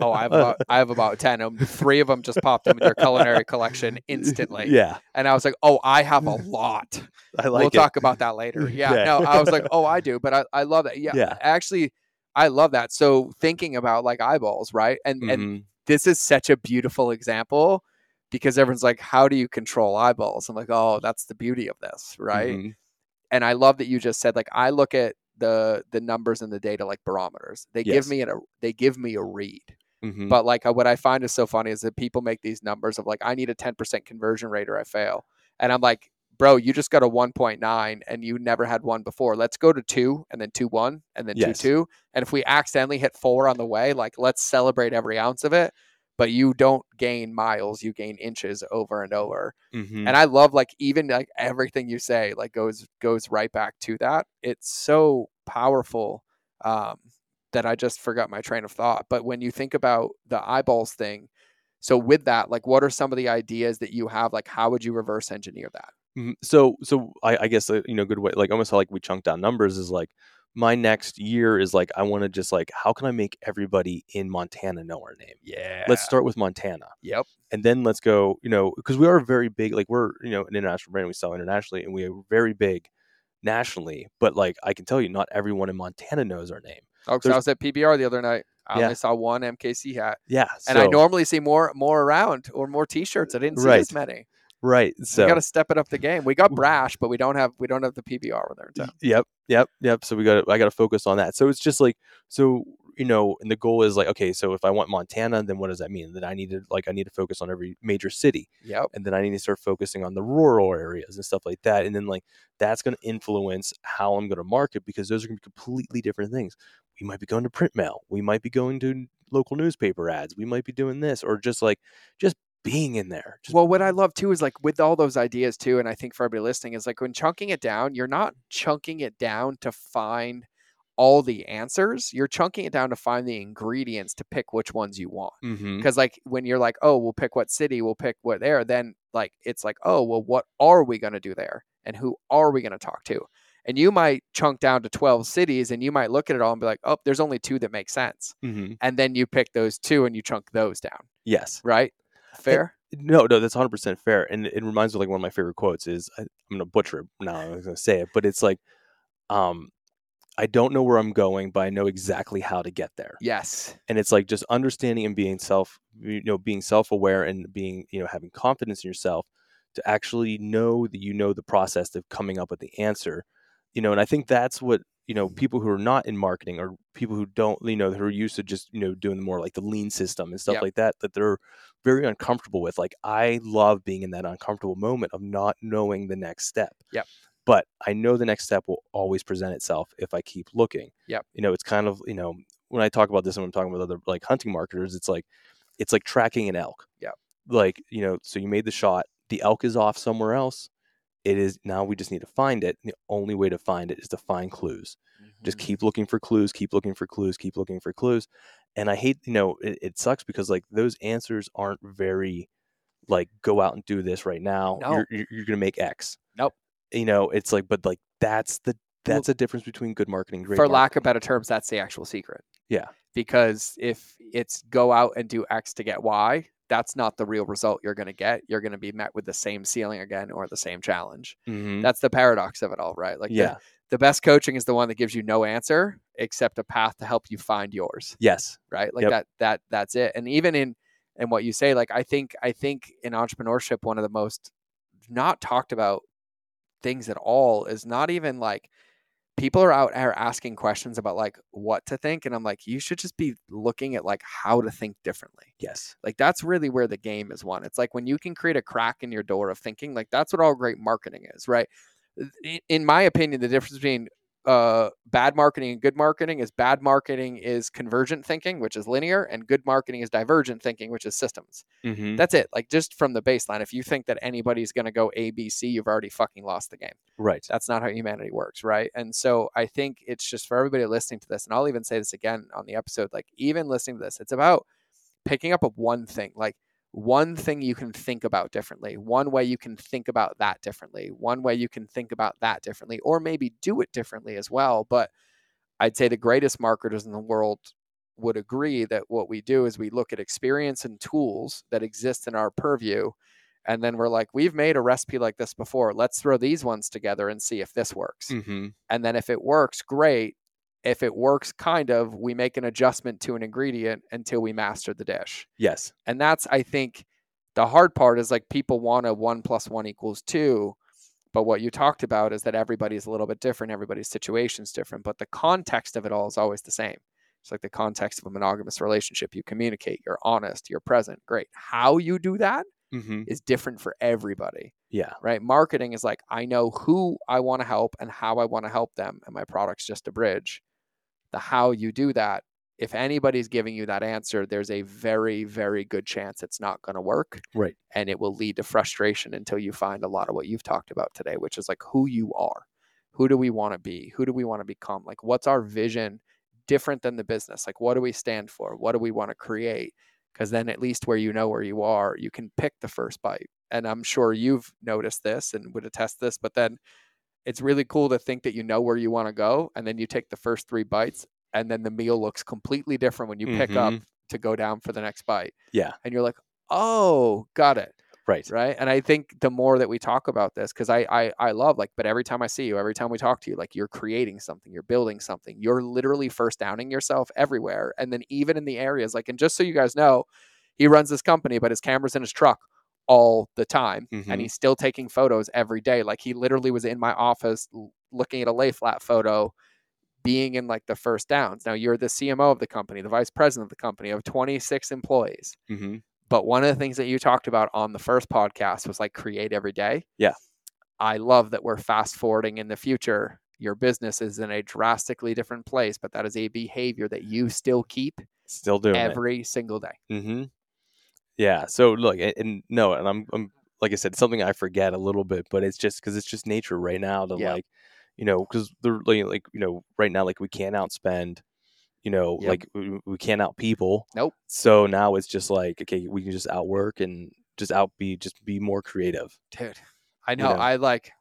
Oh, I have about I have about ten. Um, three of them just popped in your culinary collection [LAUGHS] instantly, Yeah, and I was like, "Oh, I have a [LAUGHS] lot." I like we'll it. talk about that later. [LAUGHS] Yeah, Yeah. no, I was like, "Oh, I do," but I, I love that. Yeah, Yeah. actually, I love that. So thinking about like eyeballs, right? And and Mhm. this is such a beautiful example because everyone's like, "How do you control eyeballs?" I'm like, "Oh, that's the beauty of this, right?" Mhm. and I love that you just said like I look at the the numbers and the data like barometers. They Yes. give me a they give me a read. Mhm. But like uh, what I find is so funny is that people make these numbers of like I need a 10% conversion rate or I fail. And I'm like, "Bro, you just got a 1.9 and you never had one before. Let's go to 2 and then 2 1 and then 2 Yes. 2. And if we accidentally hit 4 on the way, like let's celebrate every ounce of it." But you don't gain miles, you gain inches over and over Mhm. and i love like even like everything you say like goes goes right back to that it's so powerful um that i just forgot my train of thought but when you think about the eyeballs thing so with that like what are some of the ideas that you have like how would you reverse engineer that Mhm. So, so I, I guess uh, you know, good way, like almost how, like we chunked down numbers is like my next year is like I want to just like how can I make everybody in Montana know our name? yeah Let's start with Montana, yep and then let's go. You know, because we are very big. Like we're you know an international brand. We sell internationally, and we are very big nationally. But like I can tell you, not everyone in Montana knows our name. Oh 'cause i was at pbr the other night i Yeah. only saw one mkc hat Yeah, and i normally see more more around or more t-shirts i didn't see Right. as many right. So we got to step it up the game we got brash but we don't have we don't have the pbr when they're in town Yep, yep, yep. So we got I got to focus on that. So it's just like so you know, and the goal is like okay, so if I want Montana, then what does that mean? Then I need to like I need to focus on every major city, yep and then I need to start focusing on the rural areas and stuff like that. And then like that's going to influence how I'm going to market because those are going to be completely different things. We might be going to print mail. We might be going to local newspaper ads. We might be doing this or just like just being in there. Just well what i love too is like with all those ideas too and i think for everybody listening is like when chunking it down you're not chunking it down to find all the answers you're chunking it down to find the ingredients to pick which ones you want because like when you're like oh we'll pick what city we'll pick what there then like it's like oh well what are we going to do there and who are we going to talk to and you might chunk down to 12 cities and you might look at it all and be like oh there's only two that make sense Mhm. and then you pick those two and you chunk those down Yes. right fair No, no, that's 100% fair. And it reminds me of like one of my favorite quotes is I, I'm going to butcher it now. I'm going to say it, but it's like, um, I don't know where I'm going, but I know exactly how to get there. yes And it's like just understanding and being self, you know, being self aware and being, you know, having confidence in yourself to actually know that you know the process of coming up with the answer, you know. And I think that's what, you know, people who are not in marketing or people who don't, you know, who are used to just, you know, doing more like the lean system and stuff Yep. like that, that they're very uncomfortable with. Like, I love being in that uncomfortable moment of not knowing the next step. Yep. But I know the next step will always present itself if I keep looking. Yep. You know, it's kind of, you know, when I talk about this and I'm talking with other like hunting marketers, it's like, it's like tracking an elk. Yeah. Like, you know, so you made the shot, the elk is off somewhere else. It is now we just need to find it. And the only way to find it is to find clues. Just Mm-hmm. keep looking for clues, keep looking for clues, keep looking for clues. And I hate, you know, it, it sucks because like those answers aren't very like go out and do this right now. No. You're, you're, you're gonna make X. Nope. You know, it's like, but like that's the Well, that's a difference between good marketing, and great for lack of better terms, that's the actual secret. Yeah. Because if it's go out and do X to get Y, that's not the real result you're going to get. You're going to be met with the same ceiling again or the same challenge. Mhm. That's the paradox of it all, right? Like, the- yeah. the, best coaching is the one that gives you no answer except a path to help you find yours, Yes. right? Like Yep. that, that, that's it. And even in, and what you say. Like I think I think in entrepreneurship, one of the most not talked about things at all is not even like people are out are asking questions about like what to think and i'm like you should just be looking at like how to think differently. Yes. like that's really where the game is won. It's like when you can create a crack in your door of thinking like that's what all great marketing is right? In my opinion the difference between uh, bad marketing and good marketing is bad marketing is convergent thinking which is linear and good marketing is divergent thinking which is systems Mm-hmm. that's it like just from the baseline if you think that anybody's going to go a b c you've already fucking lost the game Right. that's not how humanity works, right? And so I think it's just for everybody listening to this, and I'll even say this again on the episode, like even listening to this, it's about picking up a one thing, like one thing you can think about differently, one way you can think about that differently, one way you can think about that differently, or maybe do it differently as well. But I'd say the greatest marketers in the world would agree that what we do is we look at experience and tools that exist in our purview and then we're like we've made a recipe like this before let's throw these ones together and see if this works Mm-hmm. and then if it works great if it works kind of we make an adjustment to an ingredient until we master the dish Yes. and that's i think the hard part is like people want a one plus one equals two but what you talked about is that everybody's a little bit different everybody's situation's different but the context of it all is always the same it's like the context of a monogamous relationship you communicate you're honest you're present great how you do that Mm-hmm. is different for everybody Yeah. right? Marketing is like I know who I want to help and how I want to help them, and my product's just a bridge. The how you do that, if anybody's giving you that answer, there's a very, very good chance it's not going to work. Right. And it will lead to frustration until you find a lot of what you've talked about today, which is like who you are. Who do we want to be? Who do we want to become? Like, what's our vision different than the business? Like, what do we stand for? What do we want to create? Because then, at least where you know where you are, you can pick the first bite and I'm sure you've noticed this and would attest this, but then it's really cool to think that you know where you want to go and then you take the first three bites and then the meal looks completely different when you pick up Mhm. to go down for the next bite. Yeah. And you're like, "Oh, got it." Right. Right? And I think the more that we talk about this cuz I, I I love like but every time I see you, every time we talk to you, like you're creating something, you're building something. You're literally first downing yourself everywhere and then even in the areas like and just so you guys know, he runs this company but his camera's in his truck all the time Mhm. and he's still taking photos every day like he literally was in my office looking at a lay flat photo being in like the first downs now you're the cmo of the company the vice president of the company of 26 employees Mm-hmm. but one of the things that you talked about on the first podcast was like create every day Yeah. i love that we're fast forwarding in the future your business is in a drastically different place but that is a behavior that you still keep Still doing it. every single day Mm-hmm. Yeah. So look, and, and no, and I'm, I'm like I said, something I forget a little bit, but it's just because it's just nature right now to Yeah. like, you know, because they're like, you know, right now, like we can't outspend, you know, Yep. like we, we can't out people. Nope. So now it's just like, okay, we can just outwork and just out be, just be more creative. dude i know, know? i like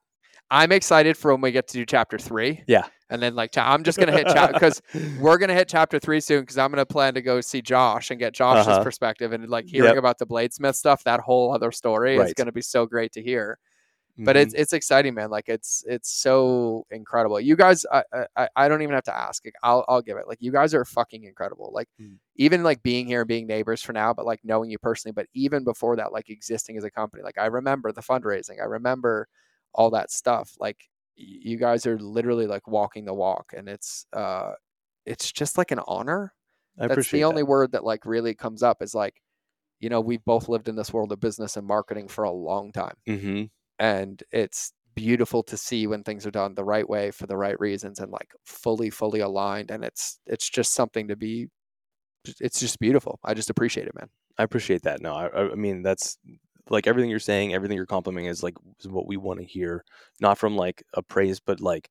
i'm excited for when we get to do chapter three Yeah. And then like i'm just gonna hit chapter because [LAUGHS] we're gonna hit chapter three soon because i'm gonna plan to go see josh and get josh's Uh-huh. perspective and like hearing Yep. about the bladesmith stuff that whole other story is gonna be so great to hear. But Mhm. it's it's exciting man. Like it's it's so incredible. You guys I, I i don't even have to ask. Like, i'll i'll give it. Like you guys are fucking incredible. Like Mm. even like being here and being neighbors for now but like knowing you personally but even before that like existing as a company like i remember the fundraising. I remember all that stuff. Like you guys are literally like walking the walk and it's uh it's just like an honor I that's appreciate the only that. word that like really comes up is like you know we've both lived in this world of business and marketing for a long time Mm-hmm. and it's beautiful to see when things are done the right way for the right reasons and like fully fully aligned and it's it's just something to be it's just beautiful i just appreciate it man I appreciate that. No, I, I I mean that's like everything you're saying, everything you're complimenting is like is what we want to hear, not from like a praise, but like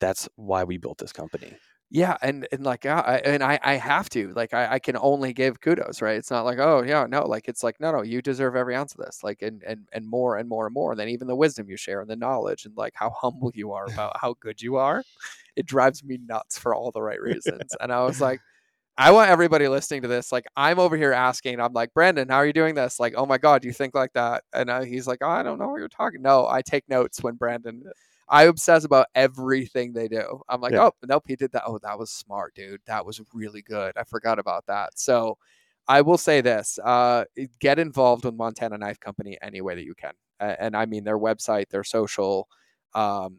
that's why we built this company. yeah and and like yeah, I, and i i have to like I, I can only give kudos right it's not like oh yeah no like it's like no no you deserve every ounce of this like and and and more and more and more than even the wisdom you share and the knowledge and like how humble you are [LAUGHS] about how good you are it drives me nuts for all the right reasons and i was like I want everybody listening to this. Like, I'm over here asking. I'm like, Brandon, how are you doing this? Like, oh my god, do you think like that? And uh, he's like, I don't know what you're talking. No, I take notes when Brandon. I obsess about everything they do. I'm like, Yeah. oh, nope, he did that. Oh, that was smart, dude. That was really good. I forgot about that. So, I will say this: uh, get involved with Montana Knife Company any way that you can, and I mean their website, their social. Um,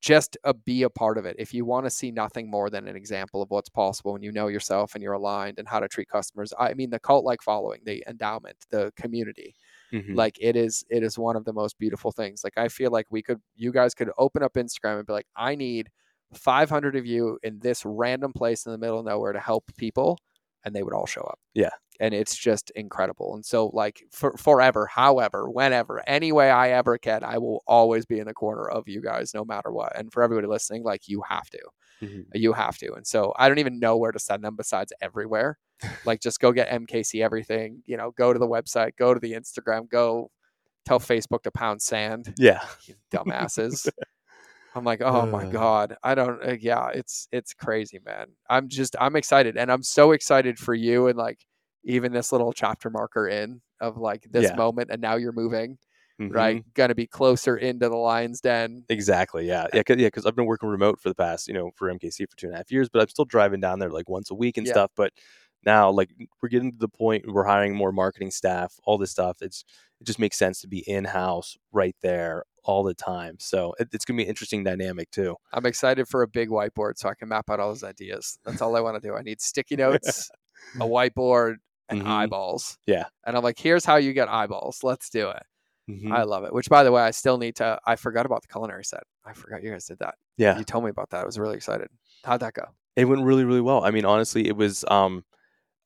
just uh, be a part of it. If you want to see nothing more than an example of what's possible when you know yourself and you're aligned and how to treat customers, I mean the cult like following, the endowment, the community, Mhm. like it is it is one of the most beautiful things like i feel like we could you guys could open up instagram and be like i need 500 of you in this random place in the middle of nowhere to help people and they would all show up. Yeah. and it's just incredible. And so like for forever however whenever any way i ever can i will always be in the corner of you guys no matter what. And for everybody listening like you have to. Mhm. you have to. And so i don't even know where to send them besides everywhere. [LAUGHS] Like just go get mkc everything you know go to the website go to the instagram go tell facebook to pound sand. Yeah. dumbasses [LAUGHS] i'm like oh my Uh. god i don't uh, yeah it's it's crazy man i'm just i'm excited and i'm so excited for you and like even this little chapter marker in of like this Yeah. moment and now you're moving Mhm. right gonna be closer into the lion's den Exactly. Yeah. Yeah. Cause, yeah. Because I've been working remote for the past, you know, for MKC for two and a half years, but I'm still driving down there like once a week and Yeah. stuff. But now, like, we're getting to the point we're hiring more marketing staff, all this stuff. It's it just makes sense to be in house right there all the time. So it, it's gonna be an interesting dynamic too. I'm excited for a big whiteboard so I can map out all those ideas. That's all I want to do. I need sticky [LAUGHS] notes, a whiteboard, and Mhm. eyeballs. Yeah. And I'm like, here's how you get eyeballs. Let's do it. Mhm. I love it. Which, by the way, I still need to. I forgot about the culinary set. I forgot you guys did that. yeah. You told me about that. I was really excited. How'd that go? It went really, really well. I mean, honestly, it was. um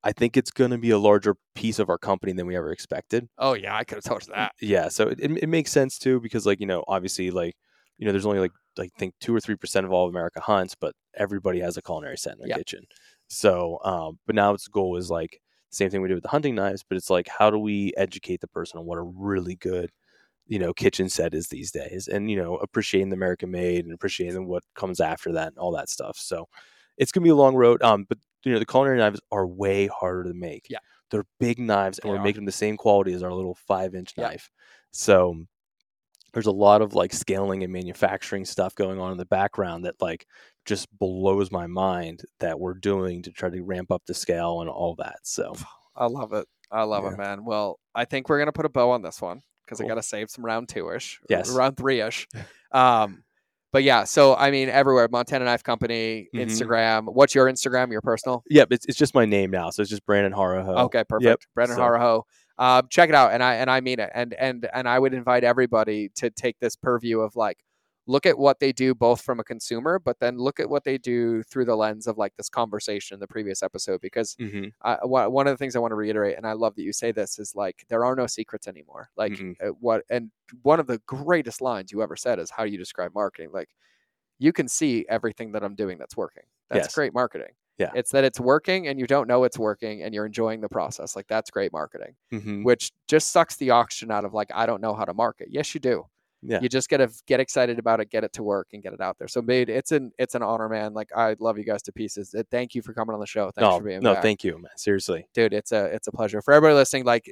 I think it's going to be a larger piece of our company than we ever expected. Oh yeah, I could have told you that. Yeah, so it, it, it makes sense too because like you know obviously like you know there's only like like think two or three percent of all of America hunts, but everybody has a culinary set in their Yeah. kitchen. So, um, but now its goal is like same thing we did with the hunting knives, but it's like how do we educate the person on what a really good you know kitchen set is these days, and you know appreciating the American made and appreciating what comes after that and all that stuff. So, it's gonna be a long road. Um, but you know the culinary knives are way harder to make. Yeah. they're big knives, and They we're are. making them the same quality as our little five inch Yeah. knife. So there's a lot of like scaling and manufacturing stuff going on in the background that like just blows my mind that we're doing to try to ramp up the scale and all that. So [SIGHS] I love it. I love Yeah. it, man. Well, I think we're gonna put a bow on this one because I gotta save some round two ish. Yes. Round three ish. [LAUGHS] um, but yeah, so I mean, everywhere Montana Knife Company, Mhm. Instagram. What's your Instagram? Your personal? yeah, it's it's just my name now, so it's just Brandon Horoho. Okay, perfect. Brandon so- Horoho. Um, check it out, and I and I mean it, and and and I would invite everybody to take this purview of like, look at what they do both from a consumer, but then look at what they do through the lens of like this conversation in the previous episode. Because hmm I, one one of the things I want to reiterate, and I love that you say this, is like there are no secrets anymore. Like Mhm. uh, what, and one of the greatest lines you ever said is, "How do you describe marketing?" Like you can see everything that I'm doing that's working. That's Yes. great marketing. Yeah. It's that it's working and you don't know it's working and you're enjoying the process. Like that's great marketing, hmm which just sucks the oxygen out of like, I don't know how to market. Yes, you do. Yeah. You just gotta get excited about it, get it to work and get it out there. So Made, it's an it's an honor, man. Like I love you guys to pieces. Uh, Thank you for coming on the show. Thanks No, for being no, back. thank you, man. Seriously. dude. It's a it's a pleasure. For everybody listening, like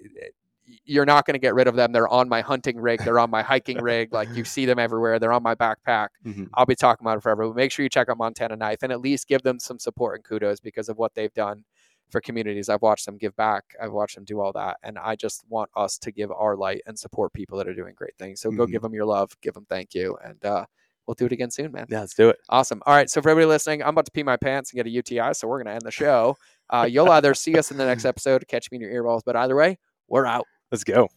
you're not gonna get rid of them. They're on my hunting rig, they're on my hiking rig, like you see them everywhere, they're on my backpack. Mhm. I'll be talking about it forever. But make sure you check out Montana Knife and at least give them some support and kudos because of what they've done for communities. I've watched them give back. I've watched them do all that, and I just want us to give our light and support people that are doing great things. So go Mhm. give them your love, give them thank you, and uh, we'll do it again soon, man. Yeah, let's do it. Awesome. All right. So for everybody listening, I'm about to pee my pants and get a UTI, so we're gonna end the show. Uh, you'll either see us in the next episode, catch me in your earballs, but either way, we're out. Let's go.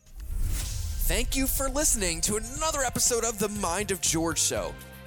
Thank you for listening to another episode of The Mind of George Show.